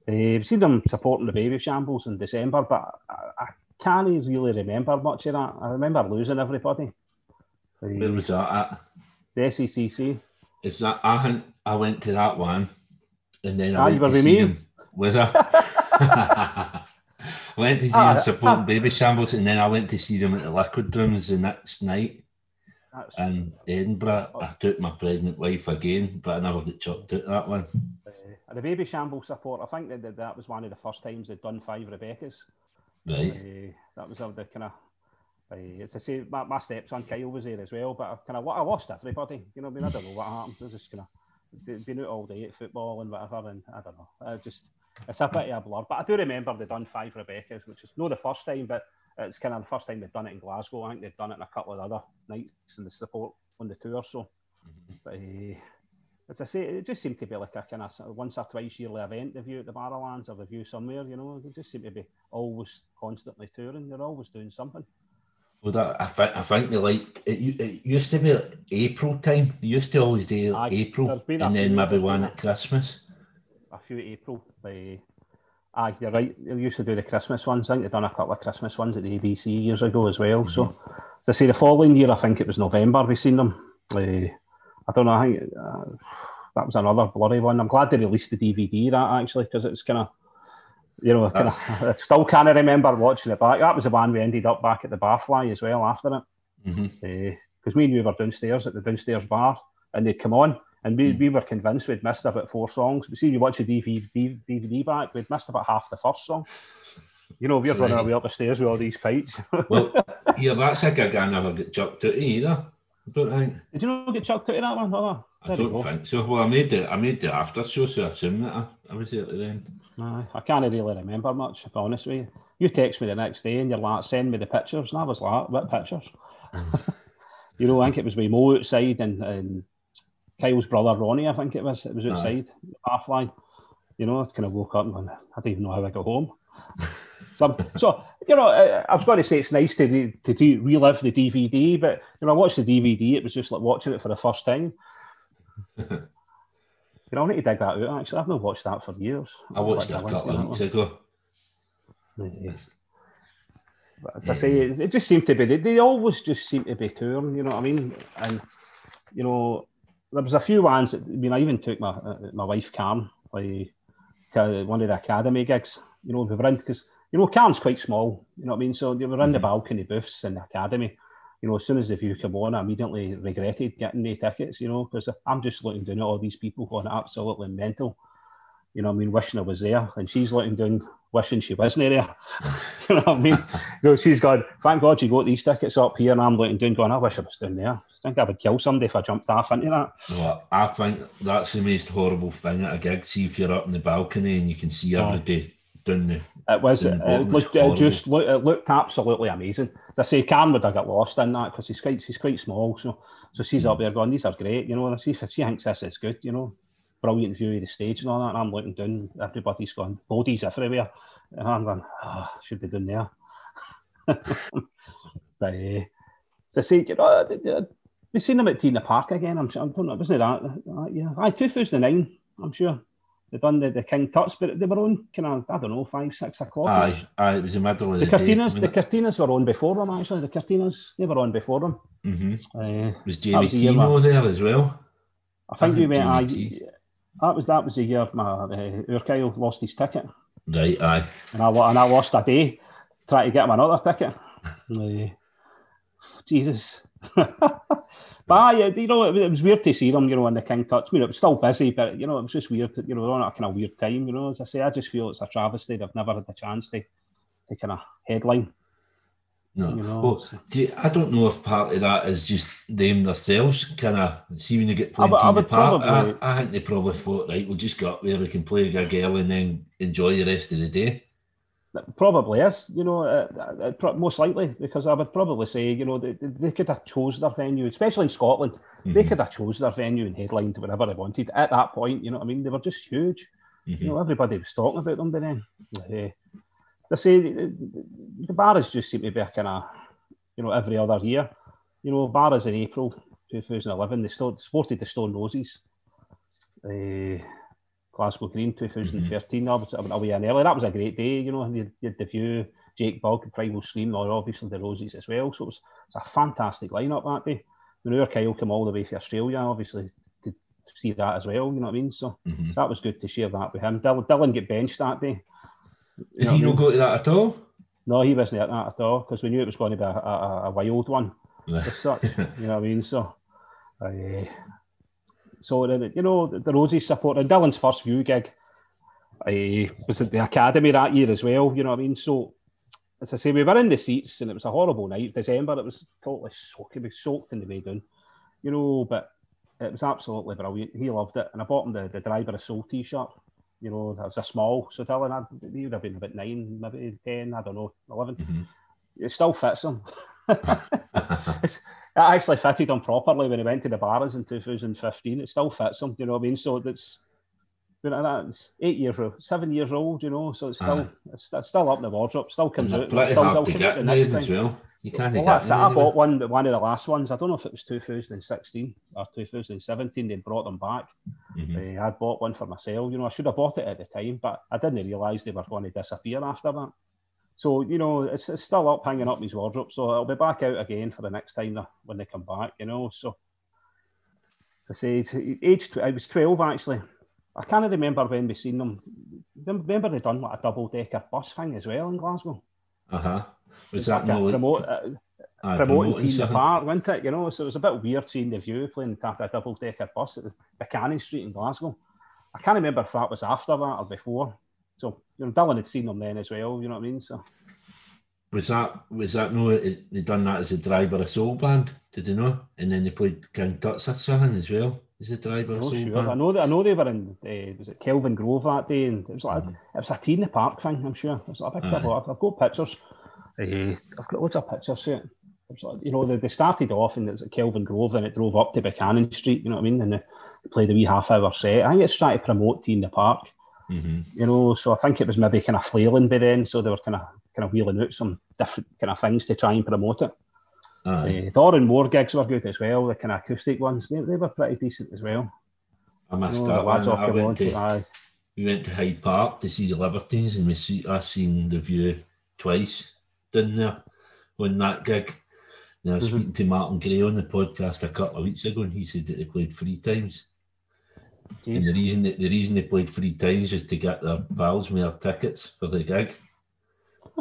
Uh, I've seen them supporting the Babyshambles in December, but I, I can't really remember much of that. I remember losing everybody. Uh, Where was that at? the SECC. It's that I I went to that one, and then I Ah, went you were to with see me? with her. (laughs) (laughs) went to see Ah, them supporting Babyshambles, and then I went to see them at the Liquid Rooms the next night That's, in Edinburgh. I took my pregnant wife again, but I never got chucked out that one. uh, the Babyshambles support. I think that, that was one of the first times they'd done five Rebeccas. Right. Uh, that was the kind of. Uh, it's a say my, my stepson Kyle was there as well, but I kind of I lost everybody. You know, I mean, I don't know what happened. I was just kind of been out all day at football and whatever, and I don't know. I just it's a bit of a blur. But I do remember they'd done five Rebeccas, which is not the first time, but it's kind of the first time they've done it in Glasgow. I think they've done it in a couple of other nights in the support on the tour. So, but uh, as I say, it just seemed to be like a kind of once or twice yearly event. The view at the Barrowlands or the view somewhere. You know, they just seem to be always constantly touring. They're always doing something. Well, that I think I think they like it. It used to be April time. They used to always do April, there's been a and then maybe one at Christmas. A few April. Uh, aye, you're right. They used to do the Christmas ones. I think they've done a couple of Christmas ones at the ABC years ago as well. So, to say the following year, I think it was November we seen them. Uh, I don't know. I think uh, that was another blurry one. I'm glad they released the DVD that actually because it's kind of. You know, kind of, (laughs) I still can't remember watching it back. That was the one we ended up back at the Barfly as well after it. because me and you were downstairs at the downstairs bar and they'd come on and we, Mm. we were convinced we'd missed about four songs. But see, you watch the DVD, DVD back, we'd missed about half the first song. You know, we're running Right. away up the stairs with all these kites. (laughs) Well, yeah, that's a gig I never get chucked out either. I don't think. Did you not get chucked out of that one? Oh, I don't think so. Well, I made the I made the after show, so I assume that I, I was there at the end. Aye, I can't really remember much, to be honest with you. You text me the next day and you're like, send me the pictures. And I was like, what pictures? (laughs) (laughs) you know, I think it was with Mo outside and, and Kyle's brother Ronnie, I think it was. It was outside, half line. You know, I kind of woke up and went, I don't even know how I got home. (laughs) so, so, you know, I, I was going to say it's nice to do, to do, relive the DVD, but you know, I watched the DVD, it was just like watching it for the first time. (laughs) you know, I need to dig that out actually. I've not watched that for years. I watched that a couple of weeks ago. Yeah. But as I say, it, it just seemed to be, they, they always just seem to be touring, you know what I mean? And, you know, there was a few ones, that, I mean, I even took my uh, my wife, Cam, like, to one of the academy gigs, you know, we were in, because, you know, Cam's quite small, you know what I mean? So they were in the Mhm. balcony booths in the academy. You know, as soon as the view came on, I immediately regretted getting the tickets, you know, because I'm just looking down at all these people going absolutely mental. You know, what I mean, wishing I was there, and she's looking down, wishing she wasn't there. (laughs) you know what I mean? You know, she's gone, thank God you got these tickets up here, and I'm looking down, going, I wish I was down there. I think I would kill somebody if I jumped off into that. Well, I think that's the most horrible thing at a gig. See if you're up in the balcony and you can see Aye. everybody down the. It was, The it, looked, it just looked, it looked absolutely amazing. As I say, Cam would have got lost in that because he's quite, she's quite small. So, so she's hmm. up there going, these are great, you know. And I see, she thinks this is good, you know. Brilliant view of the stage and all that. And I'm looking down, everybody's gone, bodies everywhere. And I'm going, ah, should be down there. (laughs) but, uh, so I say, you know, we've seen them at T in the Park again. I'm sure, I don't know, wasn't it that, that year? Aye, 2009, I'm sure. They done the, the King Tuts, but they were on kind of, I don't know, five, six o'clock. Aye, aye, it was the middle of The the, day. Courteeners, the Courteeners were on before them actually. The Courteeners, they were on before them. Mm-hmm. Uh, Was Jamie was the Tino there as well? I think I we went. Jamie I, T. that was that was the year my uh, Urquhart lost his ticket, Right, aye. and I and I lost a day trying to get him another ticket. Uh, (sighs) Jesus. (laughs) But aye, you know, it, it was weird to see them, you know, in the King Tuts. I mean, it was still busy, but you know, it was just weird. To, you know, on a kind of weird time. You know, as I say, I just feel it's a travesty. They've never had the chance to, to kind of headline. No. You know, well, so- do you, I don't know if part of that is just them themselves, kind of see when they get played would- I in the would park. probably- I, I think they probably thought, right, we'll just go up there, we can play a gig early and then enjoy the rest of the day. Probably is, you know, uh, uh, most likely because I would probably say, you know, they, they they could have chose their venue, especially in Scotland. They Mhm, could have chose their venue and headlined wherever they wanted at that point. You know what I mean? They were just huge. mhm. You know, everybody was talking about them by then. Uh, they say the Barras just seem to be a kind of, you know, every other year. You know, Barras in April 2011, they still sported the Stone Roses. Uh, Glasgow Green 2013. Mm-hmm. I was away in early. That was a great day. You know, you, you had the view, Jake Bugg, Primal Scream, or obviously the Roses as well. So it was, it was a fantastic lineup that day. And our Kyle came all the way to Australia, obviously, to see that as well. You know what I mean? So, mm-hmm. so that was good to share that with him. Dylan, Dylan get benched that day. Did he not go to that at all? No, he wasn't at that at all because we knew it was going to be a, a, a wild one as such. (laughs) you know what I mean? So, uh, so you know the, the Roses support and Dylan's first view gig uh, was at the academy that year as well. You know what I mean? So as I say, we were in the seats and it was a horrible night. December, it was totally was soaked in the Maiden, you know. But it was absolutely brilliant. He loved it, and I bought him the, the driver of soul T-shirt you know, that was a small. So Dylan, I'd, he would have been about nine, maybe 10, I don't know, 11. Mm-hmm. It still fits him. (laughs) it actually fitted him properly when he went to the Barras in 2015. It still fits him, you know what I mean? So that's, you know, that's eight years old, seven years old, you know, so it's still, uh, it's, it's, still up in the wardrobe, still comes out. Pretty still, hard to get as well. You can't well, get I bought one, one of the last ones. I don't know if it was 2016 or 2017. They brought them back. Mm-hmm. Uh, I bought one for myself. You know, I should have bought it at the time, but I didn't realise they were going to disappear after that. So you know, it's, it's still up, hanging up in his wardrobe. So it'll be back out again for the next time when they come back. You know, so as I say, age I was 12 actually. I can't remember when we seen them. Remember they done like a double decker bus thing as well in Glasgow. Uh huh. Was that no, promote, uh, uh, promoting T in the Park, wasn't it? You know, so it was a bit weird seeing the view playing after a double decker bus at the Canning Street in Glasgow. I can't remember if that was after that or before. So you know, Dylan had seen them then as well. You know what I mean? So was that was that no? They done that as a driver a soul band, did they know? And then they played King Tut's or something as well. Is a driver soul sure. band? I know that I know they were in uh, was it Kelvingrove that day, and it was like mm. it was a T in the Park thing. I'm sure it was like a big I've got pictures. Uh, I've got loads of pictures here. you know, they, they started off and it was at Kelvingrove, and it drove up to Buchanan Street. You know what I mean? And they, played a wee half-hour set. I think it's trying to promote T in the Park. Mm-hmm. You know, so I think it was maybe kind of flailing by then, so they were kind of kind of wheeling out some different kind of things to try and promote it. Uh, Doran Moore gigs were good as well, the kind of acoustic ones. They, they were pretty decent as well. I missed you know, that one. I went to, we went to Hyde Park to see the Libertines, and we see I seen the View twice down there on that gig. Now, I was mm-hmm. speaking to Martin Gray on the podcast a couple of weeks ago, and he said that they played three times. Jeez. And the reason that the reason they played three times is to get their pals more tickets for the gig.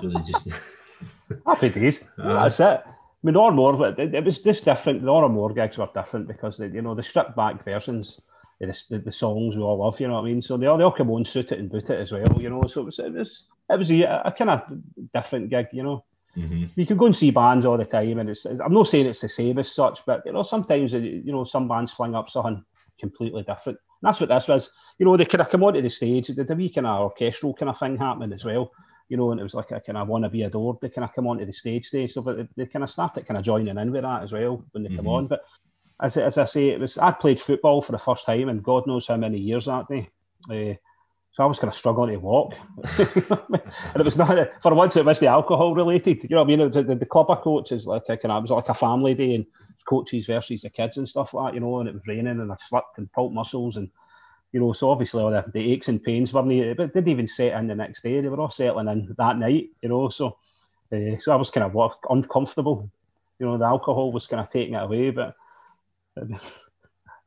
So they just (laughs) happy days. (laughs) Uh, That's it. I mean, more, it, it was just different. The Òran Mór gigs were different because they, you know, the stripped back versions, the, the, the, songs we all love. You know what I mean? So they all, they all come on, suit it and boot it as well. You know, so it was it was it was a, a kind of different gig. You know. Mm-hmm. You can go and see bands all the time, and it's, I'm not saying it's the same as such, but you know sometimes you know some bands fling up something completely different. And that's what this was. You know, they kind of come onto the stage, they did a wee kind of orchestral kind of thing happening as well. You know, and it was like a kind of want to be adored. They kind of come onto the stage stage, so they, they kind of started kind of joining in with that as well when they mm-hmm. come on. But as, as I say, it was I played football for the first time in God knows how many years that day. Uh, so I was kind of struggling to walk, (laughs) and it was not for once it was the alcohol related. You know what I mean? The, the, the club I coach is like a kind of it was like a family day, and coaches versus the kids and stuff like that. You know, and it was raining, and I slipped and pulled muscles, and you know, so obviously all the, the aches and pains weren't, but didn't even set in the next day. They were all settling in that night. You know, so uh, so I was kind of uncomfortable. You know, the alcohol was kind of taking it away, but (laughs)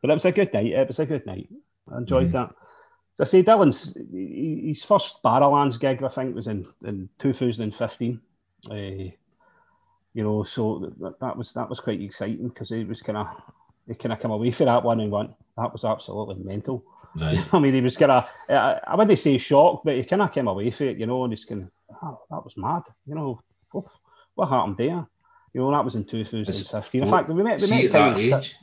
but it was a good night. It was a good night. I enjoyed mm-hmm. that. As I say Dylan's his first Barrowlands gig I think was in, in 2015. Uh, you know, so that, that was that was quite exciting because he was kind of he kind of come away for that one and went that was absolutely mental. Right. (laughs) I mean, he was kind of I, I wouldn't say shocked, but he kind of came away for it, you know, and he's kind of oh, that was mad, you know, oof, what happened there? You know, that was in 2015. in fact, we met we met that age.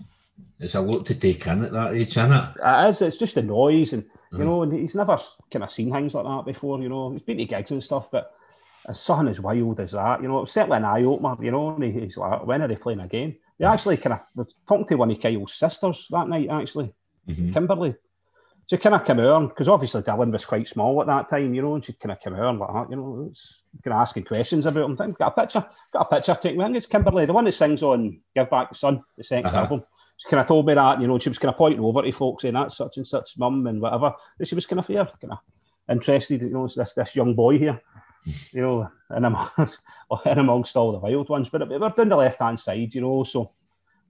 It's a lot to take in at that age, isn't it? It is. It's just the noise and you mm. know, and he's never kind of seen things like that before. You know, he's been to gigs and stuff, but as something as wild as that, you know, it was certainly an eye opener. You know, and he's like, when are they playing again? They actually kind of talking to one of Kyle's sisters that night, actually, mm-hmm. Kimberly. she kind of come out because obviously Dylan was quite small at that time, you know, and she'd kind of come out like that, you know, it's kind of asking questions about him. Got a picture, got a picture taken. I think it's Kimberly, the one that sings on "Give Back the Sun," the 2nd uh-huh. album. She kind of told me that, you know, she was kind of pointing over to folks saying that such and such mum and whatever. And she was kind of fair, kind of interested, you know, this this young boy here, you know, and amongst, (laughs) and amongst all the wild ones. But we were down the left hand side, you know, so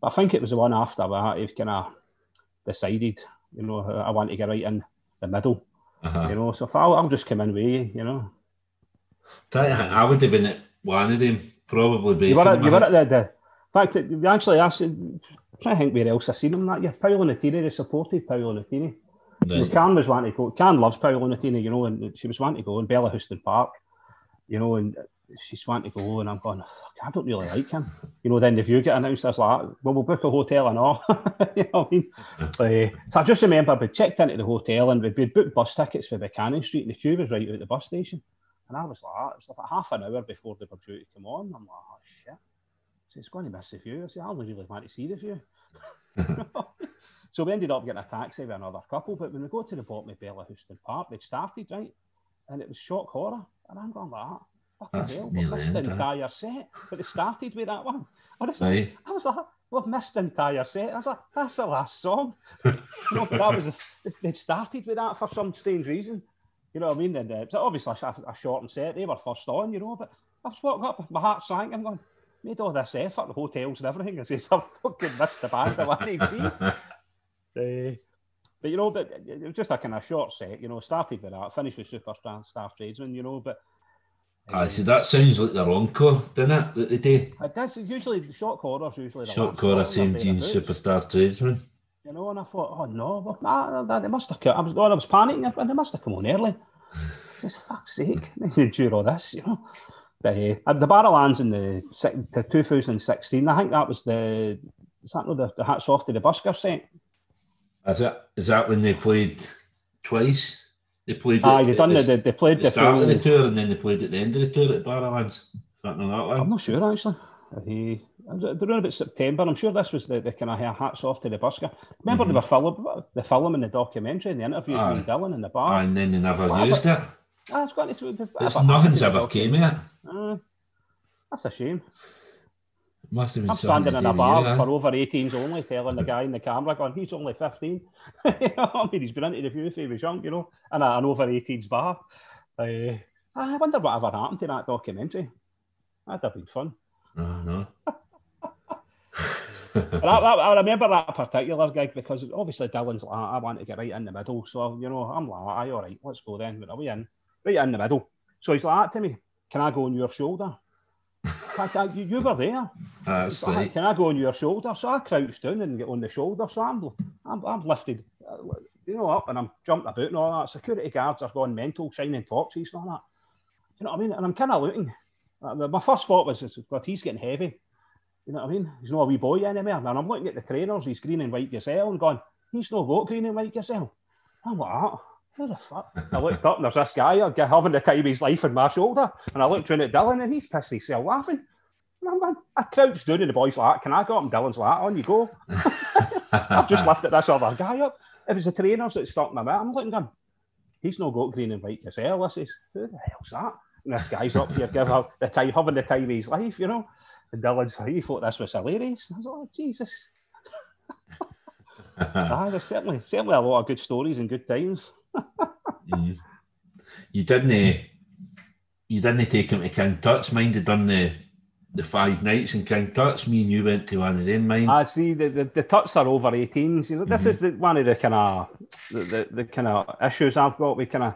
I think it was the one after that he kind of decided you know, I want to get right in the middle. Uh-huh. You know, so I'll, I'll just come in with you, you know. I would have been at one of them, probably. You were at, you were at the, the fact, we actually asked, trying to think where else I've seen him that year. Paolo Nutini, they supported Paolo Nutini. Right. You know, Karen was wanting to go. Karen loves Paolo Nutini, you know, and she was wanting to go in Bellahouston Park, you know, and she's wanting to go, and I'm going, I don't really like him. You know, then the view get announced, I was like, well, we'll book a hotel and all. (laughs) you know what I mean? uh, so I just remember we checked into the hotel and we'd, booked bus tickets for Buchanan Street, and the queue was right out the bus station. And I was like, it was about half an hour before they were due to come on. I'm like, oh, shit. So it's going to miss the view. I said, I only really want to see the view. (laughs) (laughs) so we ended up getting a taxi with another couple. But when we go to the bottom of Bellahouston Park, they'd started, right? And it was shock horror. And I'm going like that fucking hell, we've missed the entire set. But it started with that one. Honestly, right. I was like, we've missed the entire set. I was like, that's the last song. (laughs) know, but that was, a, they started with that for some strange reason. You know what I mean? And uh, obviously a, a shortened set. They were first on, you know, but I was walking up, my heart sank. I'm going, made all this effort, the hotels and everything. I says, I've fucking missed the band I want to see. Uh, (laughs) but you know, but eh, eh, it was just a kind of short set. You know, started with that, finished with Superstar Star Tradesman. You know, but I see that sounds like the encore, doesn't it? That they do. It does. Usually, the Shock Horror's usually. Shock Horror, same Gene Superstar Tradesman. You know, and I thought, oh no, well, nah, they must have come. I was, oh, I was panicking, and they must have come on early. (laughs) Just fuck's sake, (laughs) they all this, you know. The, uh, the Barrowlands in the, the 2016, I think that was the, is that not the, the hats off to the Busker set? Is that, is that when they played twice? They played. Aye, they done the, the, they played the, the start full... of the tour and then they played at the end of the tour at Barrowlands. That one. I'm not sure actually. He, they're around about September. I'm sure this was the, the kind of hats off to the busker. Remember mm-hmm. they were film, the film and the documentary and the interview with Dylan in the bar. And then they never used it. Ah, it's got to, it's nothing's ever came yet. Uh, that's a shame. Must have been I'm standing in a bar for over 18s only, telling the guy in the camera, going, he's only 15. (laughs) I mean, he's been into the view if he was young, you know, in an over 18s bar. Uh, I wonder what ever happened to that documentary. That'd have been fun. No. (laughs) I, I, I, remember that particular gig because obviously Dylan's like, I want to get right in the middle. So, you know, I'm like, aye, all right, let's go then. But are we in? Right in the middle. So he's like to me, can I go on your shoulder? (laughs) fact, you, you were there. That's so right. Can I go on your shoulder? So I crouched down and get on the shoulder. So I'm, I'm, I'm lifted, uh, you know, up and I'm jumping about and all that. Security guards are going mental, shining torches and all that. You know what I mean? And I'm kind of looking. Uh, my first thought was, God, he's getting heavy. You know what I mean? He's not a wee boy anymore. And I'm looking at the trainers, he's green and white Gazelle, and going, he's no got green and white Gazelle. I'm like, ah. Who the fuck? I looked up and there's this guy having the time of his life on my shoulder. And I looked down at Dylan and he's pissed himself laughing. And I'm I crouched down in the boy's lap. Can I go up? And Dylan's like, on you go. (laughs) I've just lifted this other guy up. It was the trainers that stuck my mouth. I'm looking going, he's no got green and white Gazelle. This is, who the hell's that? And this guy's up here giving the time, having the time of his life, you know. And Dylan's, he thought this was hilarious. I was like, oh, Jesus. (laughs) (laughs) ah, there's certainly, certainly a lot of good stories and good times mm. You didn't. You didn't take him to King Tut's. Mind had done the the five nights in King Tut's. Me and you went to one of them. Mind. I see. The, the, the Tuts are over 18s. You know, this mm-hmm. is the, one of the kind of the, the, the kind of issues I've got. We kind of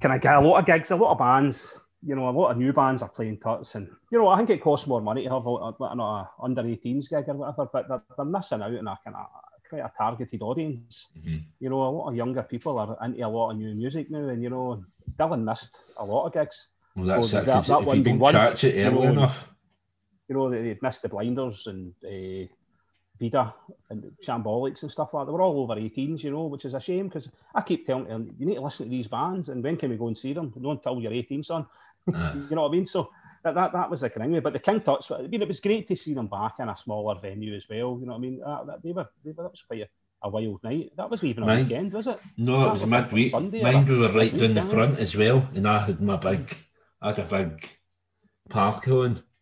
kind of get a lot of gigs, a lot of bands. You know, a lot of new bands are playing Tuts, and you know, I think it costs more money to have a, a, a under 18s gig or whatever. But they're, they're missing out on a kind of quite a targeted audience. Mm-hmm. You know, a lot of younger people are into a lot of new music now, and you know, Dylan missed a lot of gigs. Well, that's so. That, that you don't catch it early you know, enough, you know, they missed the blinders and uh, Vida and Shambolics and stuff like that. They were all over 18s, you know, which is a shame because I keep telling them, you need to listen to these bands, and when can we go and see them? Don't tell you're 18, son. Uh. (laughs) you know what I mean? So that, that, that was the kind of But the King Tut's, I mean, it was great to see them back in a smaller venue as well. You know what I mean? Uh, that, they were, they were, that was quite a, a wild night. That wasn't even a weekend, was it? No, That it was was like midweek. Sunday Mind we were right down the front as well, and I had my big, I had a big park on. (laughs)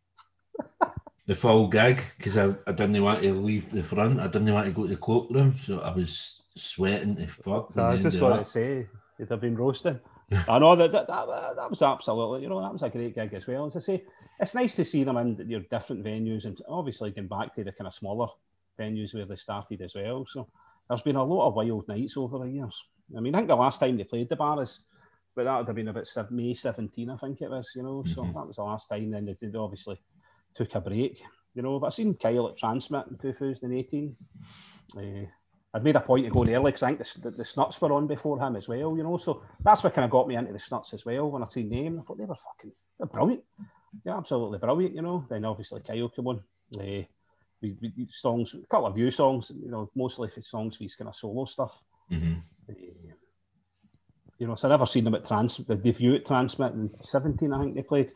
The full gig because I, I didn't want to leave the front. I didn't want to go to the cloakroom, so I was sweating to fuck. So I just got to say, you'd have been roasting. I know that that, that that was absolutely, you know, that was a great gig as well. As I say, it's nice to see them in your different venues and obviously going back to the kind of smaller venues where they started as well. So there's been a lot of wild nights over the years. I mean, I think the last time they played the Barras, but that would have been about May 17, I think it was, you know. So Mhm. that was the last time. Then they did obviously took a break, you know. But I've seen Kyle at TRNSMT in 2018. Uh, I'd made a point to go there because I think the, the, the Snuts were on before him as well, you know. So that's what kind of got me into the Snuts as well. When I seen them, I thought they were fucking they're brilliant. Yeah, absolutely brilliant, you know. Then obviously Kyle came on. Uh, we, we did songs, a couple of view songs, you know, mostly for songs for his kind of solo stuff. Mhm. Uh, you know, so I never seen them at Trans, the debut at TRNSMT in 17, I think they played.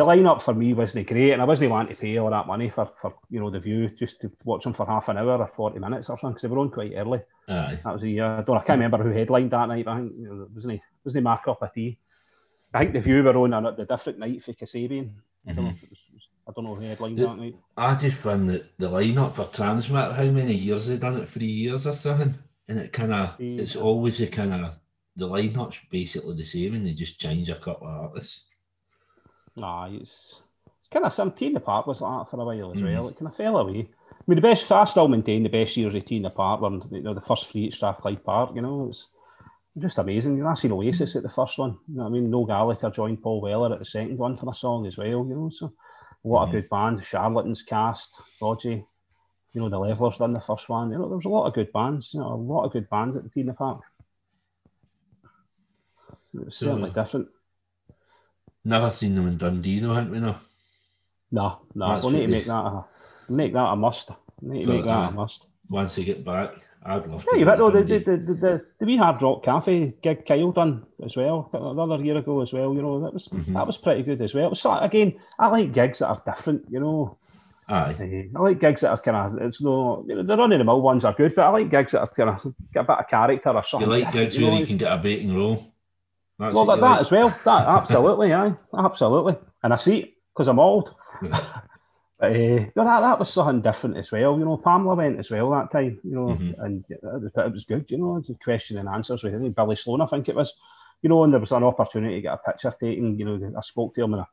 The lineup for me wasn't great, and I wasn't wanting to pay all that money for, for you know, the view just to watch them for half an hour or 40 minutes or something, because they were on quite early. Aye. That was the year. I don't. I can't remember who headlined that night. But I think you know, wasn't he? Wasn't he Mark up a tea? I think the view were on a, the different night for Kasabian. I don't know. Was, I don't know who headlined The- that night. I just found that the lineup for TRNSMT, how many years they done it? Three years or something, and it kind of, Three, it's always the kind of the lineup's basically the same, and they just change a couple of artists. Nah, it's it's kind of some the Park was like that for a while as Mhm. well. It kind of fell away. I mean, the best. I still maintain the best years of the Park were you know the first three at Strathclyde Park. You know, it's just amazing. You know, I seen Oasis at the first one. You know, what I mean, Noel Gallagher joined Paul Weller at the second one for the song as well. You know, so a lot Mhm. of good band. Charlatans cast, Dodgy. You know, the Levellers done the first one. You know, there was a lot of good bands. You know, a lot of good bands at the in Park. It was So- certainly different. Never seen them in Dundee, no, haven't we? No. No, no, That's we'll need to make that a make that a must. We need to So, make that uh, a must. Once they get back, I'd love Yeah, to. you bet though, the, the, the, the, the wee Hard Rock Cafe gig Kyle done as well, another year ago as well, you know, that was Mhm. that was pretty good as well. Was again, I like gigs that are different, you know. Aye. Eh, I like gigs that are kind of, it's no, you know, the run of the mill ones are good, but I like gigs that are kind of get a bit of character or something. You like gigs you where know, you can get a baiting roll. That's Well, that, that as well. That absolutely, aye, absolutely. And I see it because I'm old. Yeah. (laughs) But, uh, that, that was something different as well. You know, Pamela went as well that time, you know, Mhm. and it was, it was good, you know, a question and answers with Billy Sloan, I think it was, you know, and there was an opportunity to get a picture taken. You know, I spoke to him and I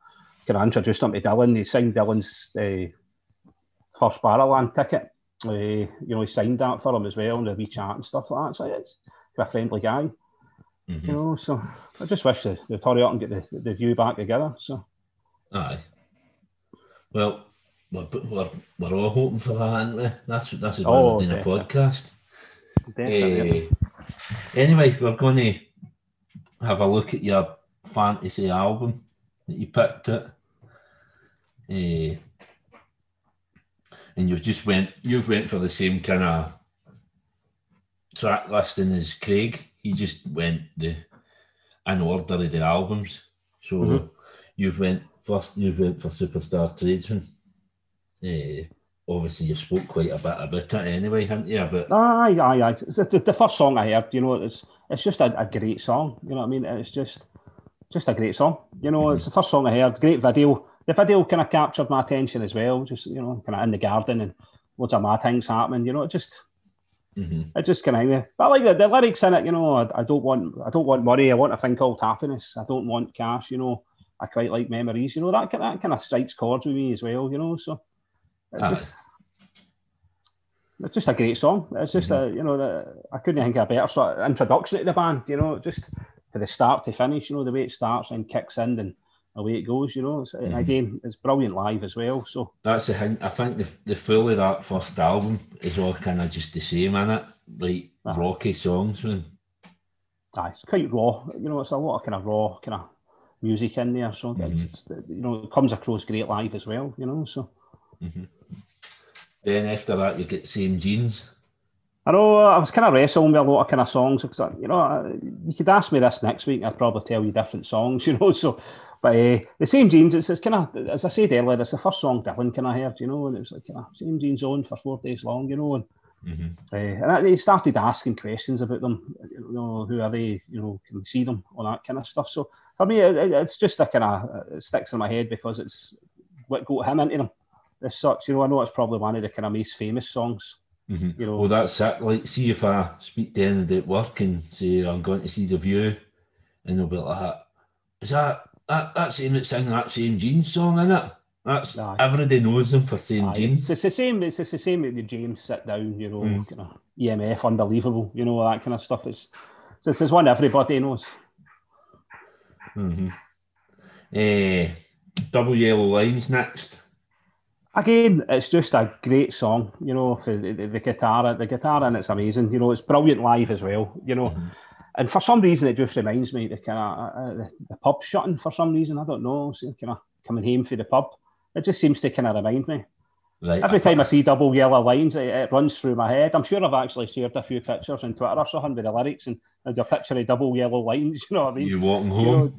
kind of introduced him to Dylan. He signed Dylan's uh, first Barrowland ticket. Uh, you know, he signed that for him as well, and the wee chat and stuff like that. So it's a friendly guy, Mhm. you know. So I just wish they, they'd hurry up and get the, the view back together. So Aye. Well, we're, we're, we're all hoping for that, aren't we? That's that's why Oh, we're doing a podcast. definitely. Eh, anyway, we're going to have a look at your fantasy album that you picked it. Eh, and you've just went you've went for the same kind of track listing as Craig. He just went the in order of the albums. So Mhm. you've went first you've went for Superstar Tradesman. Eh, obviously you spoke quite a bit about it anyway, haven't you? But Aye, aye, aye. It's the, the first song I heard, you know, it's it's just a, a great song. You know what I mean? It's just just a great song. You know, it's the first song I heard. Great video. The video kind of captured my attention as well. Just you know, kind of in the garden and loads of mad things happening. You know, it just mhm. it just kind of. But I like the, the lyrics in it. You know, I, I don't want I don't want money. I want a thing called happiness. I don't want cash. You know, I quite like memories. You know, that kind that kind of strikes chords with me as well. You know, so it's just. It's just a great song. It's just a, you know, the, I couldn't think of a better sort of introduction to the band. You know, just for the start to finish. You know, the way it starts and kicks in and away it goes. You know, it's, Mhm. again, it's brilliant live as well. So That's the thing. I think the the full of that first album is all kind of just the same in it, like Ah. rocky songs. Man. aye, it's quite raw. You know, it's a lot of kind of raw kind of music in there. So Mhm. it's, you know, it comes across great live as well. You know, so. Then after that, you get same jeans. I know I was kind of wrestling with a lot of kind of songs because you know you could ask me this next week, I'd probably tell you different songs, (laughs) you know. So, but uh, the same jeans, it's, it's kind of as I said earlier, it's the first song Dylan kind of heard, you know, and it was like kind of same jeans on for four days long, you know, and Mm-hmm. Uh, and he started asking questions about them. You know, who are they? You know, can we see them? All that kind of stuff. So for me, it, it's just a kind of it sticks in my head because it's what got him into them. As such, you know, I know it's probably one of the kind of most famous songs. Mm-hmm. You know, well, that's it. Like, see if I speak to anybody at work and say I'm going to see the View, and they'll be like, "Is that that that same that sing that same Jeans song in it?" That's Aye. everybody knows them for saying Aye, James. It's, it's, the same. It's, it's the same with the James sit down. You know, mm. kind of EMF, unbelievable. You know that kind of stuff. It's it's, it's one everybody knows. Mm-hmm. Uh, double yellow lines next. Again, it's just a great song. You know, for the, the, the guitar, the guitar, and it's amazing. You know, it's brilliant live as well. You know. Mm-hmm. And for some reason, it just reminds me the kind of uh, uh, the, the pub shutting. For some reason, I don't know. So kind of coming home for the pub it just seems to kind of remind me. Right. Every time I see double yellow lines, it, it, runs through my head. I'm sure I've actually shared a few pictures on Twitter or something with the lyrics and, and a picture of double yellow lines. (laughs) You know what I mean? You walking home? You know,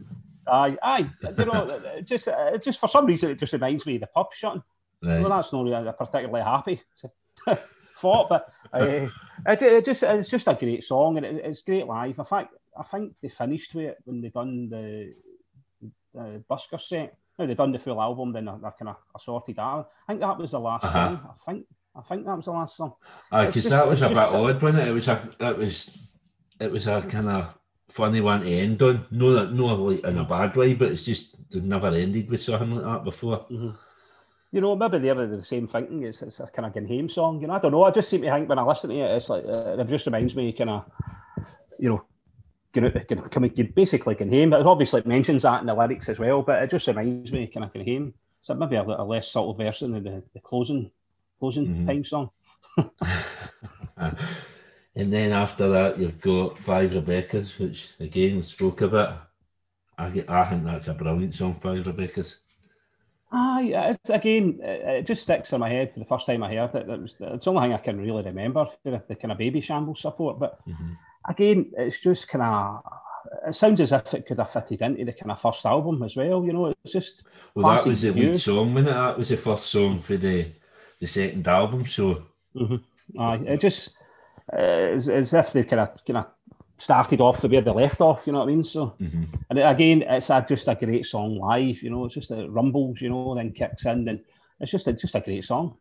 aye, aye. You know, just it just for some reason it just reminds me of the pub shutting. Right. Well, that's not really particularly happy (laughs) (laughs) thought, but uh, (laughs) it, it, just it's just a great song and it, it's great live. In fact, I think they finished with it when they done the, the Busker set now they've done the full album, then they're kind of assorted out. I think that was the last uh-huh. song. I think I think that was the last song. Because that was a bit odd, wasn't it? It was a it was it was a kind of funny one to end on. No, no, like in a bad way, but it's just it never ended with something like that before. Mm-hmm. You know, maybe they're the same thinking. It's, it's a kind of Ginham song. You know, I don't know. I just seem to think when I listen to it, it's like uh, it just reminds me, kind of, you know, can, can, basically can him. But it obviously mentions that in the lyrics as well. But it just reminds me kind of can him. So maybe a, a less subtle version of the, the closing closing mm-hmm. time song. (laughs) and then after that, you've got Five Rebecca's, which again we spoke about. I get, I think that's a brilliant song, Five Rebecca's. Ah, yeah, it's again, it, just sticks in my head for the first time I heard it. It was it's the only thing I can really remember for the, the kind of Babyshambles support. But mm-hmm again, it's just kind of. It sounds as if it could have fitted into the kind of first album as well. You know, it's just. Well, that was the lead song, wasn't it? That was the first song for the the second album. So. Mm-hmm. Aye, it just uh, as, as if they kind of kind of started off the way they left off. You know what I mean? So, mm-hmm. and again, it's a, just a great song live. You know, it's just it rumbles. You know, then kicks in, and it's just a, just a great song.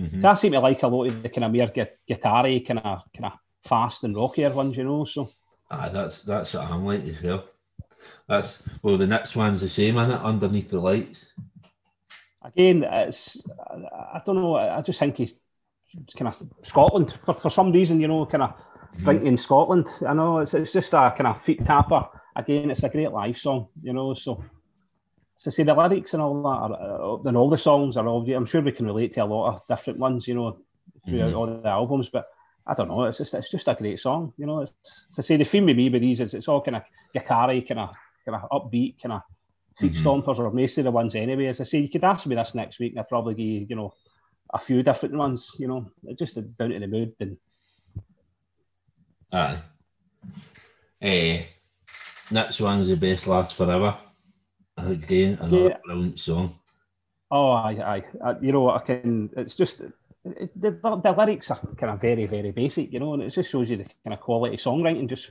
Mm-hmm. So I seem to like a lot of the kind of mere guitar kind of kind of fast and rockier ones, you know. So ah, that's that's what I'm like as well. That's well, the next one's the same, isn't it? Underneath the lights. Again, it's I don't know. I just think he's kind of Scotland for, for some reason, you know, kind of mm-hmm. thinking Scotland. I know it's, it's just a kind of feet tapper. Again, it's a great live song, you know. So to say the lyrics and all that, are, uh, and all the songs are all. I'm sure we can relate to a lot of different ones, you know, throughout mm-hmm. all the albums. But I don't know. It's just it's just a great song. You know, it's to say the theme with me with these is it's all kind of guitar-y, kind of kind of upbeat, kind of feet mm-hmm. stompers, or most of the ones anyway. As I say, you could ask me this next week, and I'd probably give you, you know, a few different ones. You know, just down to the mood and. Aye. Eh, next one's the best last forever. Again, another yeah. brilliant song. Oh, aye, aye. You know, I can. It's just the, the, lyrics are kind of very, very basic, you know, and it just shows you the kind of quality songwriting, just,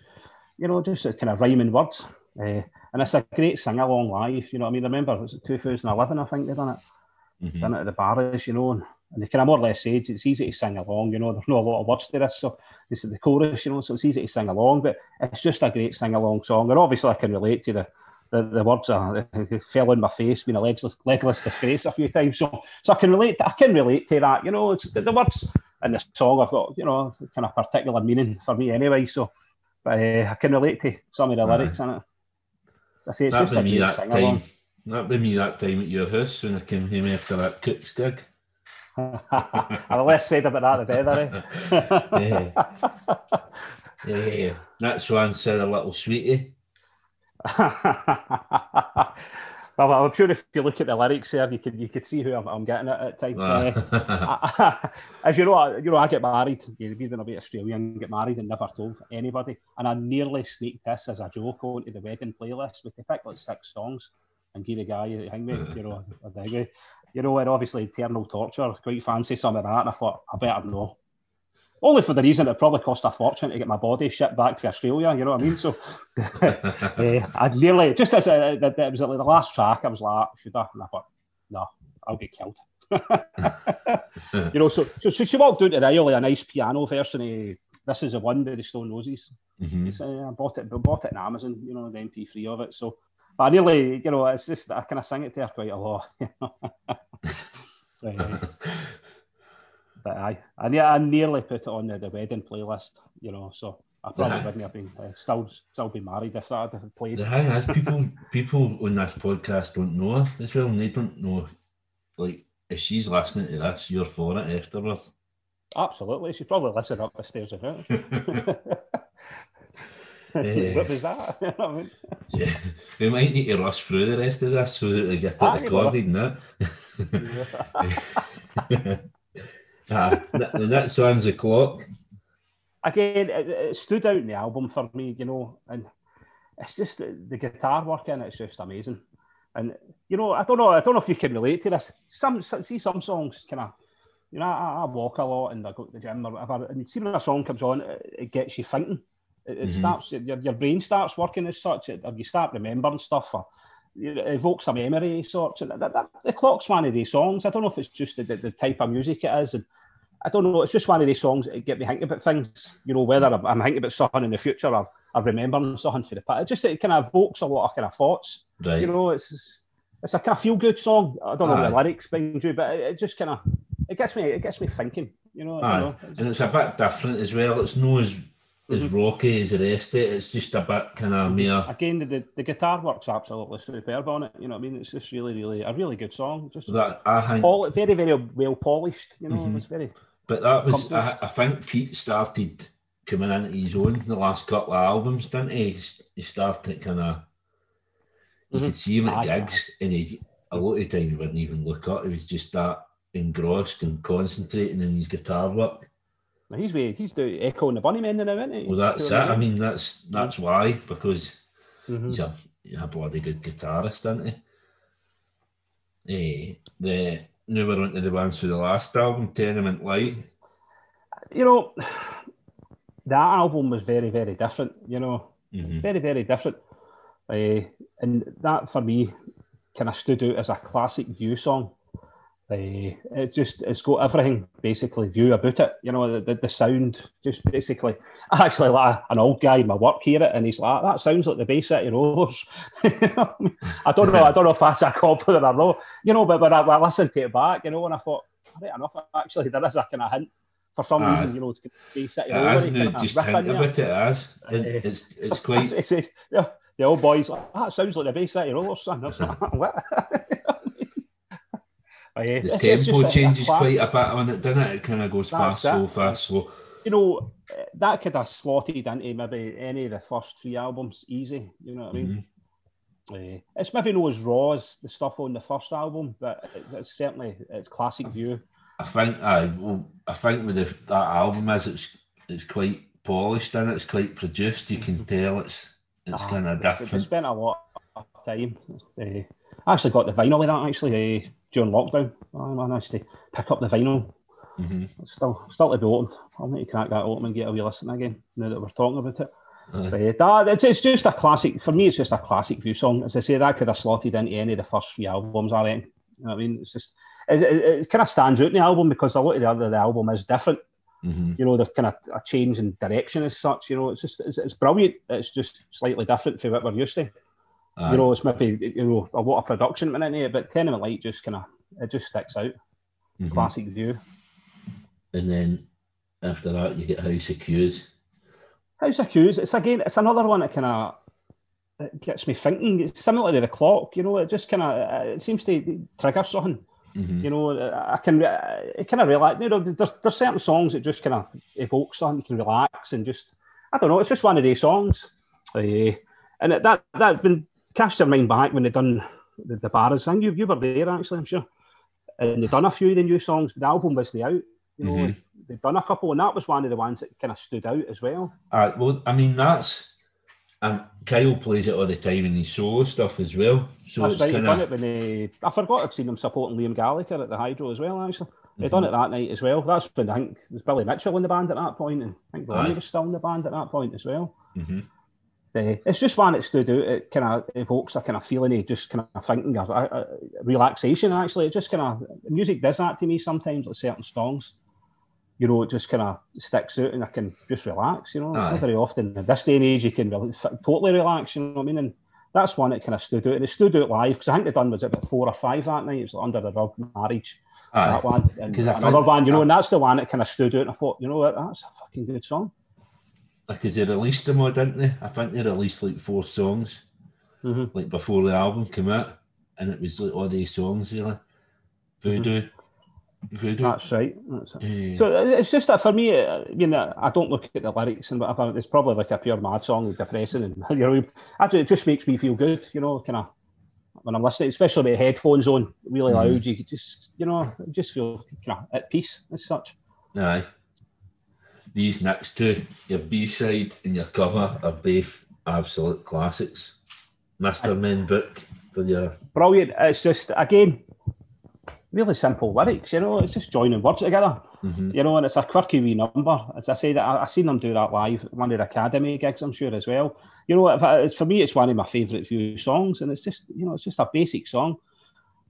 you know, just kind of rhyming words. Uh, and it's a great sing along live, you know. I mean, I remember it was 2011, I think they done it, mm-hmm. done it at the Barras, you know, and, and they of more or less said it's easy to sing along, you know. There's not a lot of words to this, so this is the chorus, you know, so it's easy to sing along, but it's just a great sing along song. And obviously, I can relate to the the, the words (laughs) are fell on my face, being a legless, legless disgrace a few times. So, so I can relate. To, I can relate to that. You know, it's the, the words in the song. I've got you know kind of particular meaning for me anyway. So, but uh, I can relate to some of the lyrics in it. I say it's that just a me that time. That be me that time at your house when I came home after that Kooks gig. I've less said about that the better. Eh? yeah. yeah, that's one said a little sweetie. (laughs) well, I'm sure if you look at the lyrics there, you could you could see who I'm, I'm getting at at times. Uh, (laughs) as you know, I, you know, I get married. You know, being a bit Australian, get married and never told anybody. And I nearly sneaked this as a joke onto the wedding playlist. We could pick like six songs and give the guy a hang me, you know, a You know, and obviously eternal torture. Quite fancy some of that. And I thought I better know. only for the reason it probably cost a fortune to get my body shipped back to Australia. You know what I mean? So (laughs) uh, I'd nearly just as a, it was like the last track, I was like, should I? And I thought, no, I'll get killed. (laughs) you know, so, so so she walked out to the aisle a nice piano version of "This Is the One" by the Stone Roses. Mm-hmm. Uh, I bought it, bought it on Amazon. You know, the MP3 of it. So I nearly, you know, it's just I kind of sing it to her quite a lot. (laughs) You know? Uh, (laughs) but I, I, I nearly put it on the, the wedding playlist. You know, so I probably wouldn't have been uh, still still be married if that had played. The thing is, people people on this podcast don't know as well, and they don't know like if she's listening to this, you're for it afterwards. Absolutely, she's probably listening up the stairs of it. (laughs) (laughs) what was that? you (laughs) know I mean? Yeah, we might need to rush through the rest of this so that we get it recorded (laughs) that. ah, the the next one's the clock. Again, it, it stood out in the album for me, you know, and it's just the, the guitar work in it's just amazing. And you know, I don't know, I don't know if you can relate to this. Some see some songs kind of, you know, I, I walk a lot and I go to the gym or whatever, and see when a song comes on, it, it gets you thinking. It, it Mhm. starts your, your brain starts working as such, it, or you start remembering stuff, or it evokes a memory of sorts. And that, that, the clock's one of these songs. I don't know if it's just the, the, the type of music it is, and I don't know. It's just one of these songs that get me thinking about things. You know, whether I'm, I'm thinking about something in the future or I'm remembering something for the past. It just it kind of evokes a lot of kind of thoughts. Right. You know, it's it's a kind of feel good song. I don't know Aye. the lyrics behind you, but it, it just kind of it gets me it gets me thinking. You know, you know it's- and it's a bit different as well. It's not as as Mhm. rocky as the rest of it. It's just a bit kind of mere. again the, the, guitar works absolutely superb on it. You know what I mean? It's just really, really a really good song. Just That I think, pol- very, very well polished. You know, Mhm. it's very but that was I. I think Pete started coming into his own the last couple of albums, didn't he? He started kind of. You could see him at gigs, and he a lot of the time he wouldn't even look up. He was just that engrossed and concentrating in his guitar work. He's way he's doing Echo and the Bunnymen now, isn't he? Well, that's it. I mean, that's that's why because Mhm. he's a, a bloody good guitarist, isn't he? Eh, the now we're on to the ones for the last album, Tenement Light. you know, that album was very, very different. You know, Mhm. very, very different. Uh, and that for me kind of stood out as a classic View song. Uh, it just it's got everything basically View about it. You know, the, the, the sound just basically. (laughs) I actually like an old guy in my work hear it, and he's like, "That sounds like the Bay City Rollers." (laughs) You I don't know. I don't know if that's a compliment or not. You know, but when I, when I listened to it back, you know, and I thought, right enough. Actually, there is a kind of hint for some Aye. reason. You know, it's It hasn't kind it of just think about it as and Eh. it's it's (laughs) quite It's, it's, yeah, the old boys like that sounds like the Bay City Rollers son. I was like, what? But yeah, the it's- it's tempo just a- a changes class- quite a bit on it, doesn't it? It kind of goes That's fast, it. slow, fast, slow. You know, eh, that could have slotted into maybe any of the first three albums easy. You know what I mean? Mhm. Eh, it's maybe not as raw as the stuff on the first album, but it's certainly it's classic view. I think I well, I think with the, that album is it's it's quite polished and it's quite produced. You can tell it's it's Ah, kind of different. different. spent a lot of time. Eh, I actually got the vinyl of that actually uh, during lockdown. I managed to pick up the vinyl hmm It's still still to be opened. I'll need to crack that open and get a wee listen again now that we're talking about it. Aye. But, uh, that, it's, it's just a classic for me. It's just a classic view song. As I say, that could have slotted into any of the first three albums. I reckon. You know what I mean, it's just it, it, it kind of stands out in the album because a lot of the other the album is different. hmm You know, there's kind of a change in direction as such. You know, it's just it's, it's brilliant. It's just slightly different from what we're used to. Aye. You know, it's maybe you know a lot of production into it, but Tenement Light just kind of it just sticks out. Mhm. Classic view. And then after that, you get House of Cues. House Accused, it's again, it's another one that kind of it gets me thinking. It's similar to the clock, you know. It just kind of it seems to trigger something. Mhm. You know, I can it kind of relax. You know, there's there's certain songs that just kind of evoke something. You can relax and just I don't know. It's just one of these songs, uh, and that that been cast your mind back when they done the, the Barras. And you you were there actually, I'm sure. And they done a few of the new songs. The album was the out. You know, Mhm. they've done a couple, and that was one of the ones that kind of stood out as well. Aye, well, I mean that's and Kyle plays it all the time in his solo stuff as well. So That's it's right. Kind done it of when they, I forgot I'd seen him supporting Liam Gallagher at the Hydro as well. Actually, They done it that night as well. That's when I think there's Billy Mitchell in the band at that point, and I think Ronnie was still in the band at that point as well. hmm Uh, it's just one that stood out. It kind of evokes a kind of feeling of just kind of thinking of uh, uh, relaxation. Actually, it just kind of music does that to me sometimes. Like certain songs, you know, it just kind of sticks out, and I can just relax. You know, it's not very often in this day and age you can really, f- totally relax. You know what I mean? And that's one that kind of stood out, and it stood out live because I think they done was about four or five that night. It was like under the rug marriage. Aye. That one, and another one, you know, and that's the one that kind of stood out. And I thought, you know what, that's a fucking good song. Because they released them all, didn't they? I think they released like four songs, Mhm. like before the album came out, and it was like all these songs, really. Voodoo, voodoo. That's right. That's it. So uh, it's just that for me, uh, you know, I don't look at the lyrics and whatever. It's probably like a pure mad song, depressing, and (laughs) you know, actually, it just makes me feel good. You know, kind of when I'm listening, especially with headphones on, really Mhm. loud. You just, you know, just feel kind of at peace as such. Aye. These next two, your B side and your cover, are both absolute classics. Mister Men book for your Brilliant. It's just again, really simple lyrics. You know, it's just joining words together. Mhm. You know, and it's a quirky wee number. As I said, I, I seen them do that live, one of the Academy gigs, I'm sure as well. You know, it's, for me, it's one of my favourite few songs, and it's just, you know, it's just a basic song,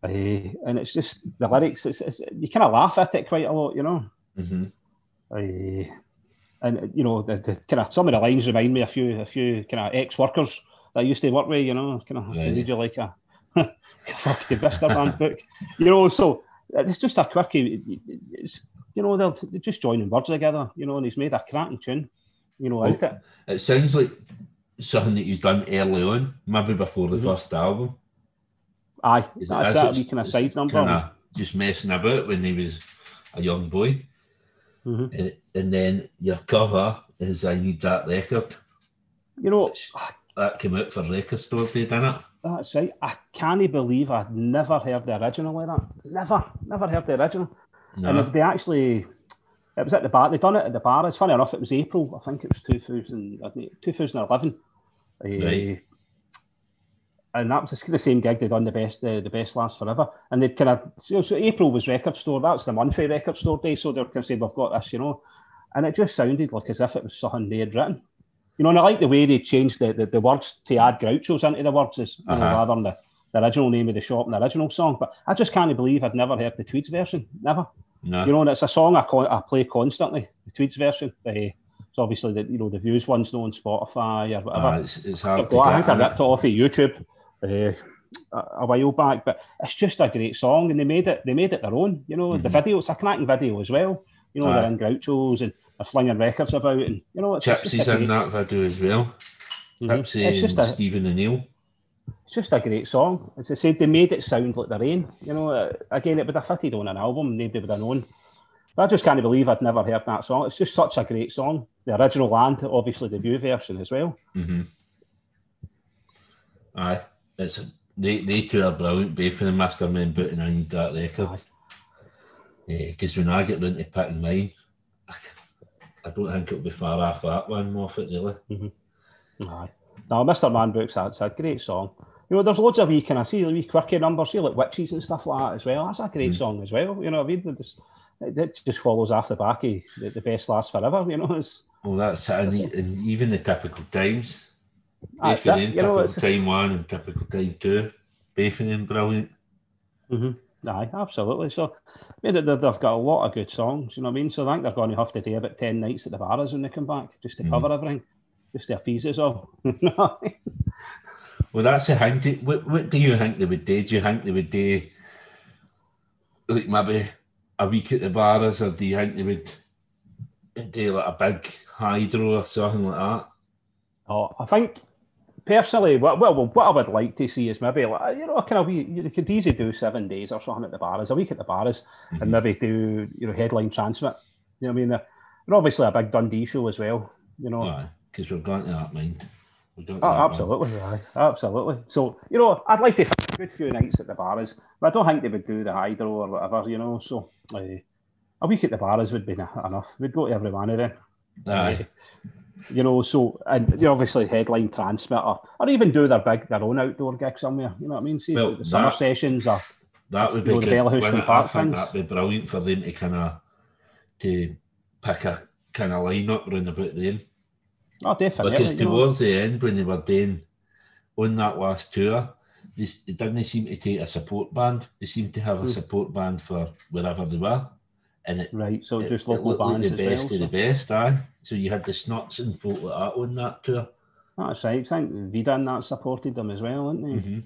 uh, and it's just the lyrics. It's, it's you kind of laugh at it quite a lot, you know. Mhm. Uh, and you know, the, the kind of some of the lines remind me a few, a few kind of ex-workers that I used to work with. You know, kind of Right. read you like (laughs) a fucking Mister Man book. You know, so it's just a quirky. It's, you know, they're, they're just joining words together. You know, and he's made a cracking tune. You know, out it. It sounds like something that he's done early on, maybe before the Mhm. first album. Aye, Is that's that kind of side number. kinda just messing about when he was a young boy. Mhm. And, and then your cover is I Need That Record. You know, which- That came out for Record Store Day, didn't it? that's right. I can't believe I'd never heard the original like that. Never, never heard the original. No. And they actually, it was at the bar. They done it at the bar. It's funny enough. It was April. I think it was 2000, I think 2011. Uh, Right. And that was the same gig they'd done the best, the, the best last forever. And they'd kind of so, so April was record store. That's the monthly record store day. So they're kind of saying we've got this, you know. And it just sounded like as if it was something they had written. You know, and I like the way they changed the, the, the words to add grouchos into the words, as, you know, Uh-huh. rather than the, the original name of the shop and the original song. But I just can't believe I'd never heard the Tweeds version. Never no. you know, and it's a song I, con- I play constantly. The Tweeds version. Uh, so obviously the you know the views ones no on Spotify or whatever. Ah, it's, it's hard Well, I think I ripped it off of YouTube uh, a, while back, but it's just a great song, and they made it they made it their own. You know, the Mhm. video it's a cracking video as well. You know, Aye. they're in Groucho's and they're slinging records about, and you know, it's, it's Gypsy's a in that video as well. Mhm. Gypsy It's just and a Stephen O'Neill. it's just a great song. As I said, they made it sound like the rain. You know, uh, again, it would have fitted on an album. Nobody would have known. But I just can't believe I'd never heard that song. It's just such a great song. The original and obviously the view version as well. hmm Aye, it's they they two are brilliant. Both of them, Master Men, and I need that record. Because when I get round to picking mine, I, I don't think it'll be far off that one, Moffat. Really. Aye. No, Mr. Man Books, that's a great song. You know, there's loads of wee kind of see wee quirky numbers, see like witches and stuff like that as well. That's a great Mm. song as well. You know, what I mean, It just, it, just follows off the back of the, the best lasts forever. You know, (laughs) it's Well, that's it. And, and even the typical times. That's Both of it, them, you know, typical time one and typical time two. Them brilliant. Mm-hmm. Aye, absolutely. So, I mean, they- they've got a lot of good songs, you know what I mean? So I think they're going to have to do about 10 nights at the Barras when they come back, just to Mhm. cover everything, just to appease us all. (laughs) Well, that's a hint. What, what do you think they would do? Do you think they would do like maybe a week at the Barras, or do you think they would do like a big hydro or something like that? oh, I think, personally, what, well, what I would like to see is maybe, like, you know, kind of, we, you could easily do seven days or something at the Barras, a week at the Barras, Mhm. and maybe do, you know, headline TRNSMT. You know what I mean? Uh, And obviously a big Dundee show as well, you know. Because we've to that mind. Oh, absolutely, aye, absolutely. So, you know, I'd like to have a good few nights at the Barras, but I don't think they would do the hydro or whatever, you know. So, uh, a week at the Barras would be enough. We'd go to every one of them. Aye. You know, so, and you know, obviously headline transmitter, or, even do their big, their own outdoor gig somewhere, you know what I mean? See, Well, the summer that- sessions or, That would be know, good. Bellahouston wouldn't? Park I think that'd be brilliant for them to kind of to pick a kind of lineup round about then. Oh, definitely. Because you know. towards the end, when they were doing on that last tour, they, they didn't seem to take a support band. They seemed to have a Hmm. support band for wherever they were, and it, Right, so it, just local looked like bands the best well. of the so- best. Aye, so you had the Snuts and folk like that on that tour. That's right. I think Vida and that supported them as well, didn't they? hmm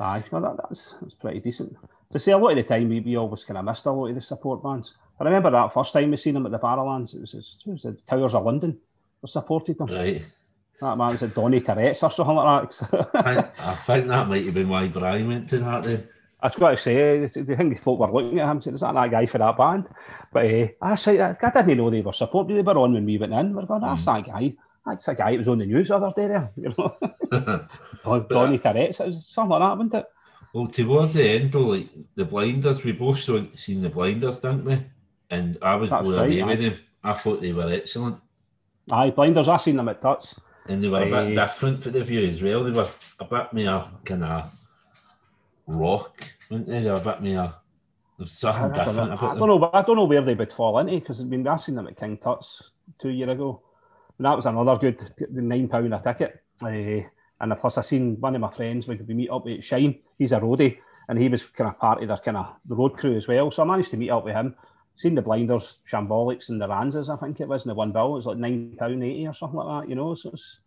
Aye, well, that, that's that's pretty decent. To say a lot of the time, we, we always kind of missed a lot of the support bands. I remember that first time we seen them at the Barrowlands. It was, it was the Towers of London that supported them. Right. That man was at Donny Tourette's or something like that. (laughs) I, I think that might have been why Brian went to that then. I was going to say, eh, the thing folk were looking at him, saying, is that that guy for that band? But uh, I, said, I didn't know they were supporting. They were on when we went in. We're going, that's mm. that guy. That's a guy that was on the news the other day there. (laughs) You know, (laughs) Don- Donny Tourette's. It was something like that, wasn't it? Well, towards the end, though, like the blinders, we both saw, seen the blinders, didn't we? And I was That's blown right, away aye. with them. I thought they were excellent. Aye, Blinders, I seen them at Tuts. And they were a bit eh. different for the view as well. They were a bit more kind of rock, weren't they? They were a bit more. There's I something don't, different know, I don't know. I don't know where they would fall into because I mean I seen them at King Tut's two year ago, and that was another good nine pound a ticket. Uh, and plus, I seen one of my friends we we meet up with Shine. He's a roadie, and he was kind of part of their kind of the road crew as well. So I managed to meet up with him. Seen the Blinders, Shambolics, and the Ranzas. I think it was in the one bill. It was like nine pound eighty or something like that. You know, so it's,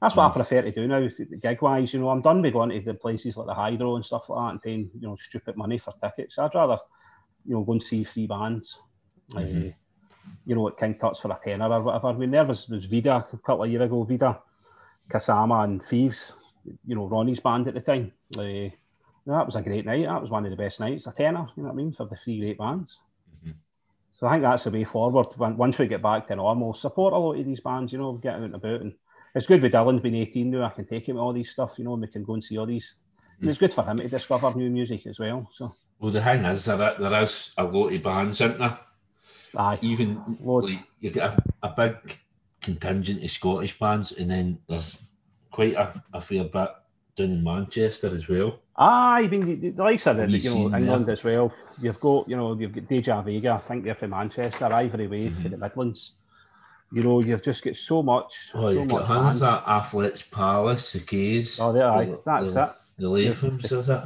that's what I prefer to do now, gig wise. You know, I'm done with going to the places like the Hydro and stuff like that and paying you know stupid money for tickets. I'd rather you know go and see three bands. Mhm. Uh, you know, at King Tut's for a tenner or whatever. I mean, there was, was Vida a couple of years ago, Vida, Kasama and Thieves, you know, Ronnie's band at the time. Uh, that was a great night. That was one of the best nights. A tenner, you know what I mean, for the three great bands. Mhm. So I think that's the way forward. Once we get back to normal, support a lot of these bands, you know, get out and about. And it's good with Dylan's been 18 now. I can take him all these stuff, you know, and we can go and see all these. And it's good for him to discover new music as well. So, Well, the thing is, there, there is a lot of bands, isn't there? aye. Even Loads. like, you get a, a big contingent of Scottish bands, and then there's quite a, a fair bit down in Manchester as well. Ah, I mean, the, likes of you know, seen there? England as well. You've got, you know, you've got Deja Vega, I think they're from Manchester, Ivory Wave for Mhm. the Midlands. You know, you've just got so much, Oh, so you've got much hands bands. that Athletes Palace, the Keys. Oh, there, aye, that's the, it. The Lathams, is it?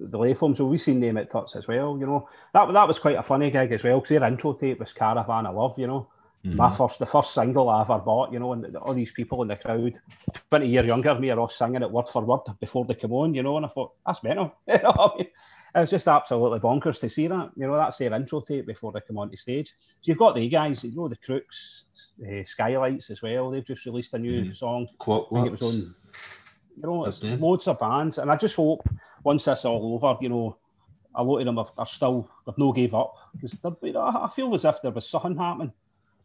The Lathams, so we've seen them at Tuts as well, you know. That that was quite a funny gig as well, because their intro tape was Caravan of Love, you know. My Mhm. first, the first single I ever bought, you know, and all these people in the crowd, 20 year younger me, are all singing it word for word before they come on, you know, and I thought, that's mental. (laughs) You know I mean? It was just absolutely bonkers to see that. You know, that's their intro tape before they come onto stage. So you've got the guys, you know, the Crooks, uh, Skylights as well. They've just released a new Mhm. song. I think it was on, you know, it's Okay. loads of bands. And I just hope once this all over, you know, a lot of them are, are still, they've no gave up. Because you know, I feel as if there was something happening.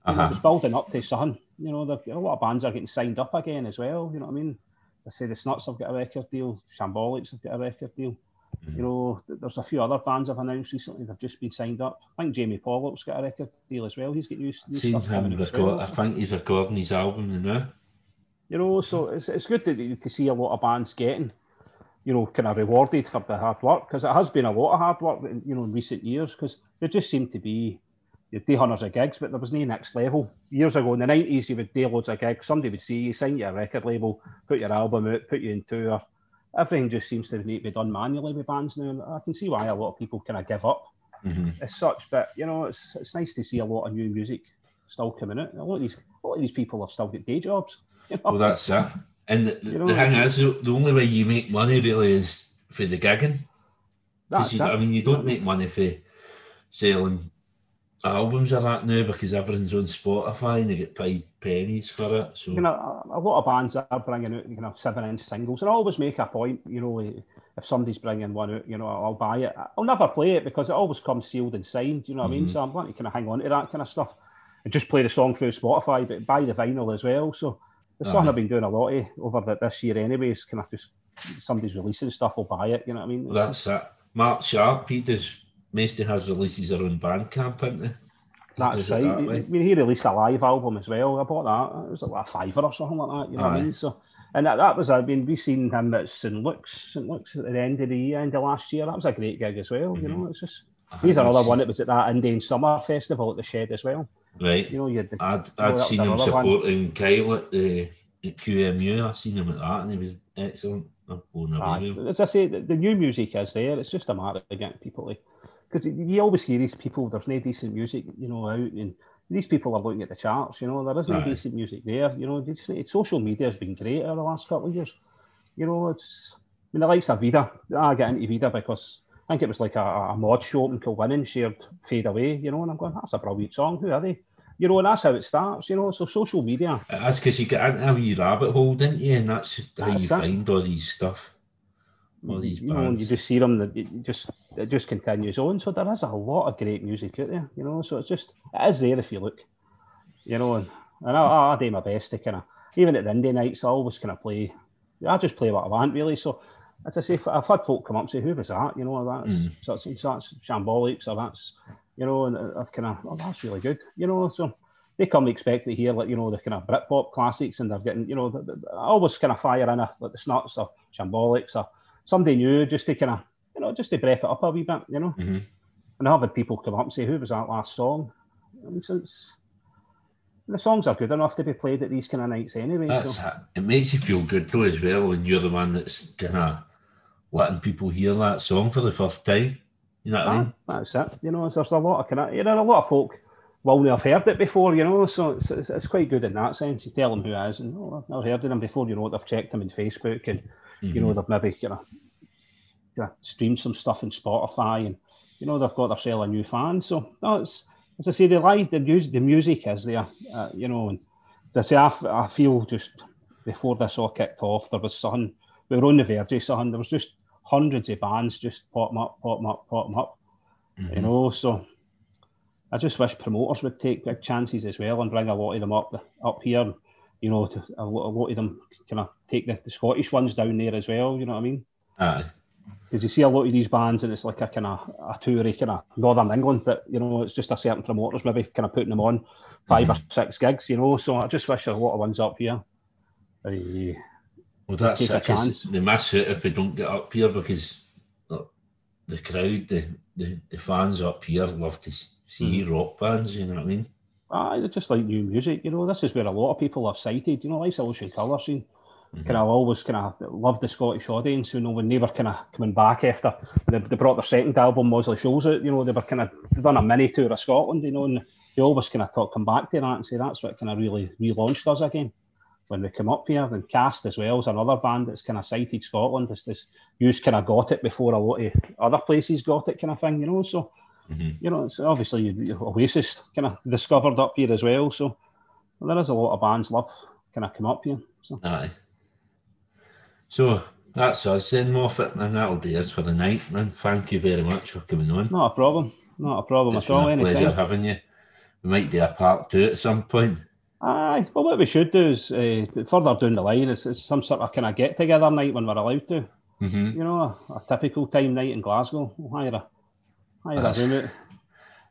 You know, Uh-huh. it's building up to something. You know, a lot of bands are getting signed up again as well. You know what I mean? I say the Snuts have got a record deal, Shambolics have got a record deal. Mhm. You know, there's a few other bands I've announced recently they've just been signed up. I think Jamie Pollock's got a record deal as well. He's getting used new Seen him record. well. I think he's recording his album now. You know, so it's, it's good to, to see a lot of bands getting, you know, kind of rewarded for the hard work because it has been a lot of hard work, in, you know, in recent years because there just seemed to be you'd do hundreds of gigs, but there was no next level. Years ago in the nineties, you would do loads of gigs. Somebody would see you, sign you a record label, put your album out, put you in tour. Everything just seems to need to be done manually with bands now. And I can see why a lot of people kind of give up hmm as such. But you know, it's it's nice to see a lot of new music still coming out. A lot of these a lot of these people have still got day jobs. (laughs) You know? Well, that's it. And the, the, You know, the thing is, the, only way you make money really is for the gigging. That's Because you, it. I mean, you don't make money for selling albums are that now because everything's on Spotify and they get paid pennies for it. So you know, a, a lot of bands are bringing out, you know, seven-inch singles, and I always make a point, you know, if somebody's bringing one out, you know, I'll buy it. I'll never play it because it always comes sealed and signed. You know what I mean? Mhm. So I'm going to kind of hang on to that kind of stuff and just play the song through Spotify, but buy the vinyl as well. So it's something I've been doing a lot of over the, this year, anyways. Kind of just somebody's releasing stuff, I'll buy it. You know what I mean? that's it. Mark Sharp, he does most of his releases are on Bandcamp, isn't he? That's right. That I mean, he released a live album as well. I bought that. It was like a fiver or something like that. You know Aye. what I mean? So, and that, that was, I mean, we seen him at St. Luke's, St. Luke's at the end of the year, end of last year. That was a great gig as well. Mm-hmm. You know, it's just, he's another one that was at that Indian Summer Festival at the Shed as well. Right. You know, you I'd, I'd seen him supporting one. Kyle at the at QMU. I seen him at that and he was excellent. Aye. As I say, the, the, new music is there. It's just a matter of getting people to because you always hear these people. There's no decent music, you know, out, and these people are looking at the charts. You know, there isn't right. decent music there. You know, just, social media has been great over the last couple of years. You know, it's I mean the likes of Vida. I get into Vida because I think it was like a, a mod show and Kilwinning shared Fade Away. You know, and I'm going, that's a brilliant song. Who are they? You know, and that's how it starts. You know, so social media. That's because you get into a wee rabbit hole, didn't you? And that's how that's you it. find all these stuff all these you know, you just see them that it just it just continues on. So there is a lot of great music out there, you know. So it's just it is there if you look, you know. And, and I, I do my best to kind of even at the indie nights, I always kind of play. I just play what I want really. So as I say, I've had folk come up and say, "Who was that?" You know, that's mm. so, that's, so that's shambolics or that's you know, and I've kind of oh, that's really good, you know. So they come expect to hear like you know the kind of Britpop classics, and they're getting you know I always kind of fire in a, like the snuts or shambolics or somebody new just to kind of, you know, just to break it up a wee bit, you know. Mm-hmm. And I've had people come up and say, "Who was that last song?" And so the songs are good enough to be played at these kind of nights anyway. That's so. It makes you feel good though as well when you're the one that's kind of letting people hear that song for the first time. You know what ah, I mean? That's it. You know, there's a lot of kind of, you know, a lot of folk Well, will have heard it before, you know, so it's, it's, it's, quite good in that sense. You tell them who it is, and oh, I've never heard of them before, you know, they've checked them in Facebook and Mm-hmm. You know, they've maybe you know, you know, streamed some stuff in Spotify, and you know they've got themselves a new fan. So no, as I say, the live the music, the music is there. Uh, you know, and as I say, I, I feel just before this all kicked off, there was something. We were on the verge of something. There was just hundreds of bands just pop up, pop up, pop up. Mm-hmm. You know, so I just wish promoters would take big chances as well and bring a lot of them up up here. You know, to, a, lot, a lot of them kind of take the, the Scottish ones down there as well. You know what I mean? Aye. Because you see a lot of these bands and it's like a kind of a toury kind of Northern England, but you know it's just a certain promoters maybe kind of putting them on 5 mm-hmm. or six gigs. You know, so I just wish there a lot of ones up here. Uh, well, that's it, they miss it if they don't get up here because look, the crowd, the, the, the fans up here love to see mm. rock bands. You know what I mean? I just like new music. You know, this is where a lot of people are cited. You know, like Ocean Colour scene. Mm-hmm. Kind of always kind of loved the Scottish audience. You know, when they were kind of coming back after they, they brought their second album, Moseley Shoals, You know, they were kind of done a mini tour of Scotland. You know, and they always kind of talk come back to that and say that's what kind of really relaunched us again when we come up here. And Cast as well is another band that's kind of cited Scotland. It's this you kind of got it before a lot of other places got it kind of thing. You know, so. Mm-hmm. You know, it's obviously Oasis kind of discovered up here as well. So there is a lot of bands love kind of come up here. So. Aye. So that's us then, Moffat, and that'll do us for the night. And thank you very much for coming on. Not a problem. Not a problem it's at all. A pleasure having you. We might do a part two at some point. Aye, well, what we should do is uh, further down the line is, is some sort of kind of get together night when we're allowed to. Mm-hmm. You know, a, a, typical time night in Glasgow. We'll hire a a room out.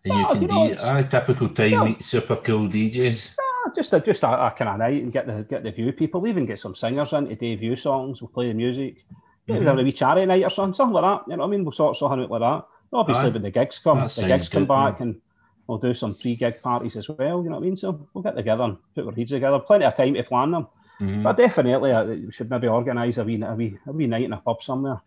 And you oh, can you do a typical time you meet super cool DJs just a just a, a, kind of night and get the get the view people. even get some singers in to view songs. We'll play the music. Maybe mm-hmm. a wee charity night or something, something like that. You know what I mean? We'll sort something out like that. Obviously, Aye. when the gigs come, that the gigs come back, man. and we'll do some pre-gig parties as well. You know what I mean? So we'll get together and put our heads together. Plenty of time to plan them. Mm-hmm. But definitely, uh, we should maybe organise a wee, a wee a wee night in a pub somewhere.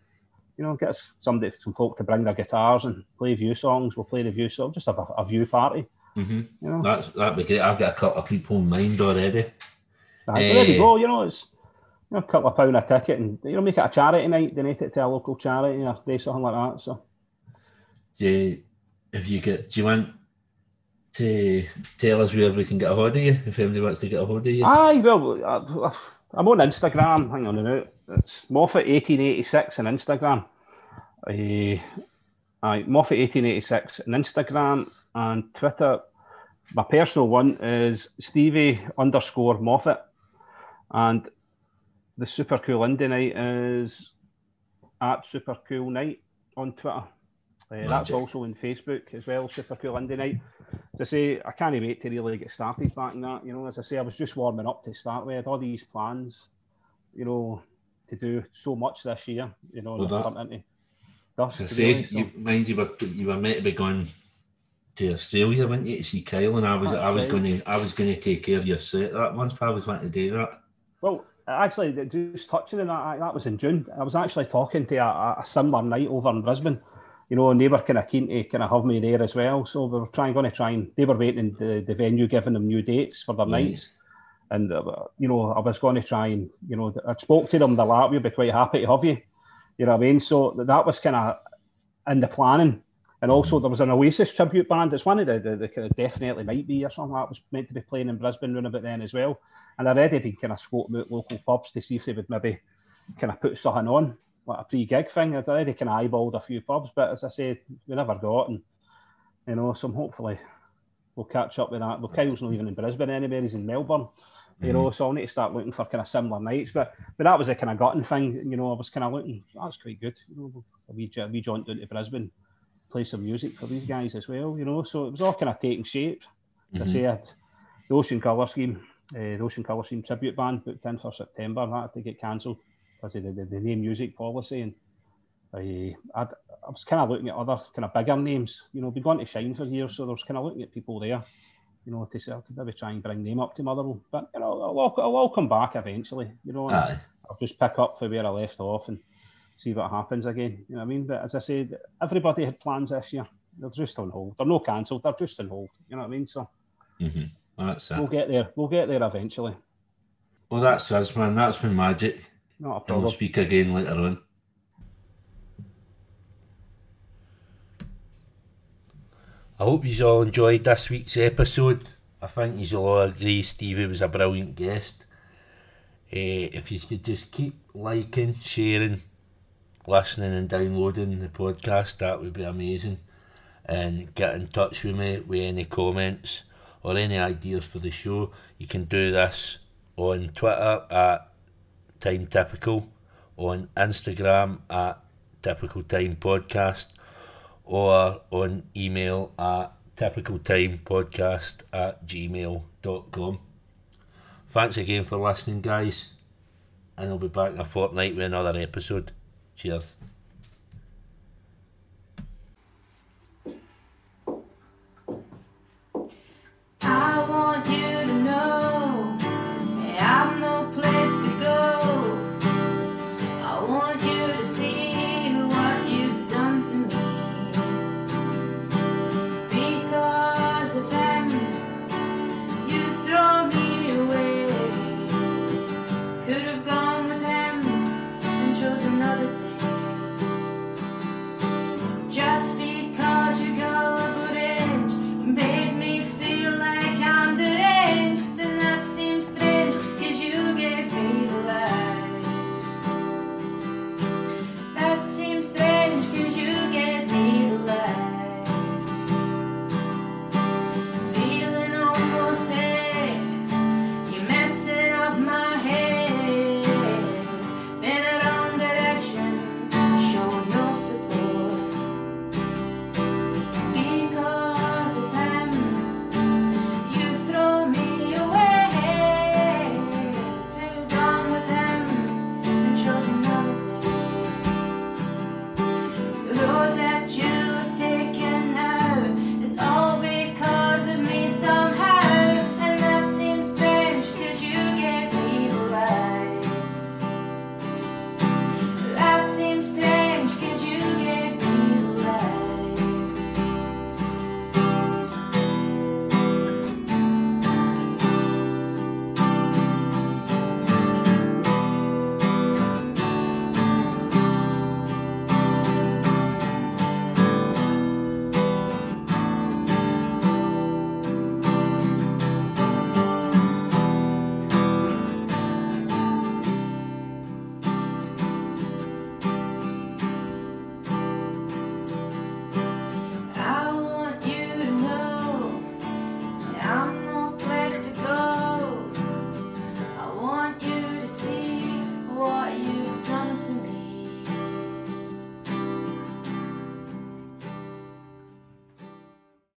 You know, get somebody, some folk to bring their guitars and play view songs. We'll play the view song, just have a, a view party. Mm-hmm. You know? That's that'd be great. I've got a couple of people in mind already. uh, there you go. You know, it's you know, a couple of pound a ticket, and you know, make it a charity night. Donate it to a local charity or do something like that. So, yeah, if you get, do you want to tell us where we can get a hold of you if anybody wants to get a hold of you? Aye, well, I, I'm on Instagram. Hang on a minute. It's Moffat1886 on Instagram. Uh, aye, Moffat1886 on Instagram and Twitter. My personal one is Stevie underscore Moffat, and the Super Cool Indie Night is at Super Cool Night on Twitter. Uh, that's also on Facebook as well, Super Cool Indie Night. As I say, I can't wait to really get started back in that. You know, as I say, I was just warming up to start with. all these plans, you know, to do so much this year. You know, well, that, into dust. I say, really, so. you, mind you were you were meant to be going to Australia, weren't you, to see Kyle? And I was That's I was right. going to I was going to take care of your set that month. I was wanting to do that. Well, actually, just touching on that, that was in June. I was actually talking to a, a similar night over in Brisbane you know, and they were kind of keen to kind of have me there as well. So we were trying, going to try and they were waiting the, the venue giving them new dates for their mm. nights. And, uh, you know, I was going to try and, you know, I spoke to them, the lap, we'd be quite happy to have you. You know what I mean? So that was kind of in the planning. And also there was an Oasis tribute band. It's one of the, the, the kind of definitely might be or something that was meant to be playing in Brisbane around about then as well. And I'd already been kind of scoping out local pubs to see if they would maybe kind of put something on like a pre-gig thing. I'd already kind of eyeballed a few pubs, but as I said, we never got, and you know, so hopefully we'll catch up with that. Well, Kyle's not even in Brisbane anymore; he's in Melbourne. You know, mm-hmm. so I'll need to start looking for kind of similar nights. But but that was a kind of gutting thing. You know, I was kind of looking. That's quite good. You know, we we joined down to Brisbane, play some music for these guys as well. You know, so it was all kind of taking shape. Mm-hmm. I said, the Ocean Colour Scene, uh, the Ocean Colour Scene tribute band booked in for September. That had to get cancelled because of the, the, the name music policy. And I, I'd, I was kind of looking at other kind of bigger names. You know, been going to Shine for years, so I was kind of looking at people there. You know, to say I could maybe try and bring them up to Motherwell, but you know, I'll, I'll, I'll come back eventually. You know, I'll just pick up for where I left off and see what happens again. You know what I mean? But as I said, everybody had plans this year. They're just on hold. They're no cancelled. They're just on hold. You know what I mean? So mm-hmm. that's it. We'll get there. We'll get there eventually. Well, that's us, man. That's been magic. Not a problem. And we'll speak again later on. I hope you all enjoyed this week's episode. I think you all agree Stevie was a brilliant guest. Uh, if you could just keep liking, sharing, listening, and downloading the podcast, that would be amazing. And get in touch with me with any comments or any ideas for the show. You can do this on Twitter at Time Typical, on Instagram at Typical Time Podcast, or on email at typicaltimepodcast at gmail.com. Thanks again for listening, guys, and I'll be back in a fortnight with another episode. Cheers.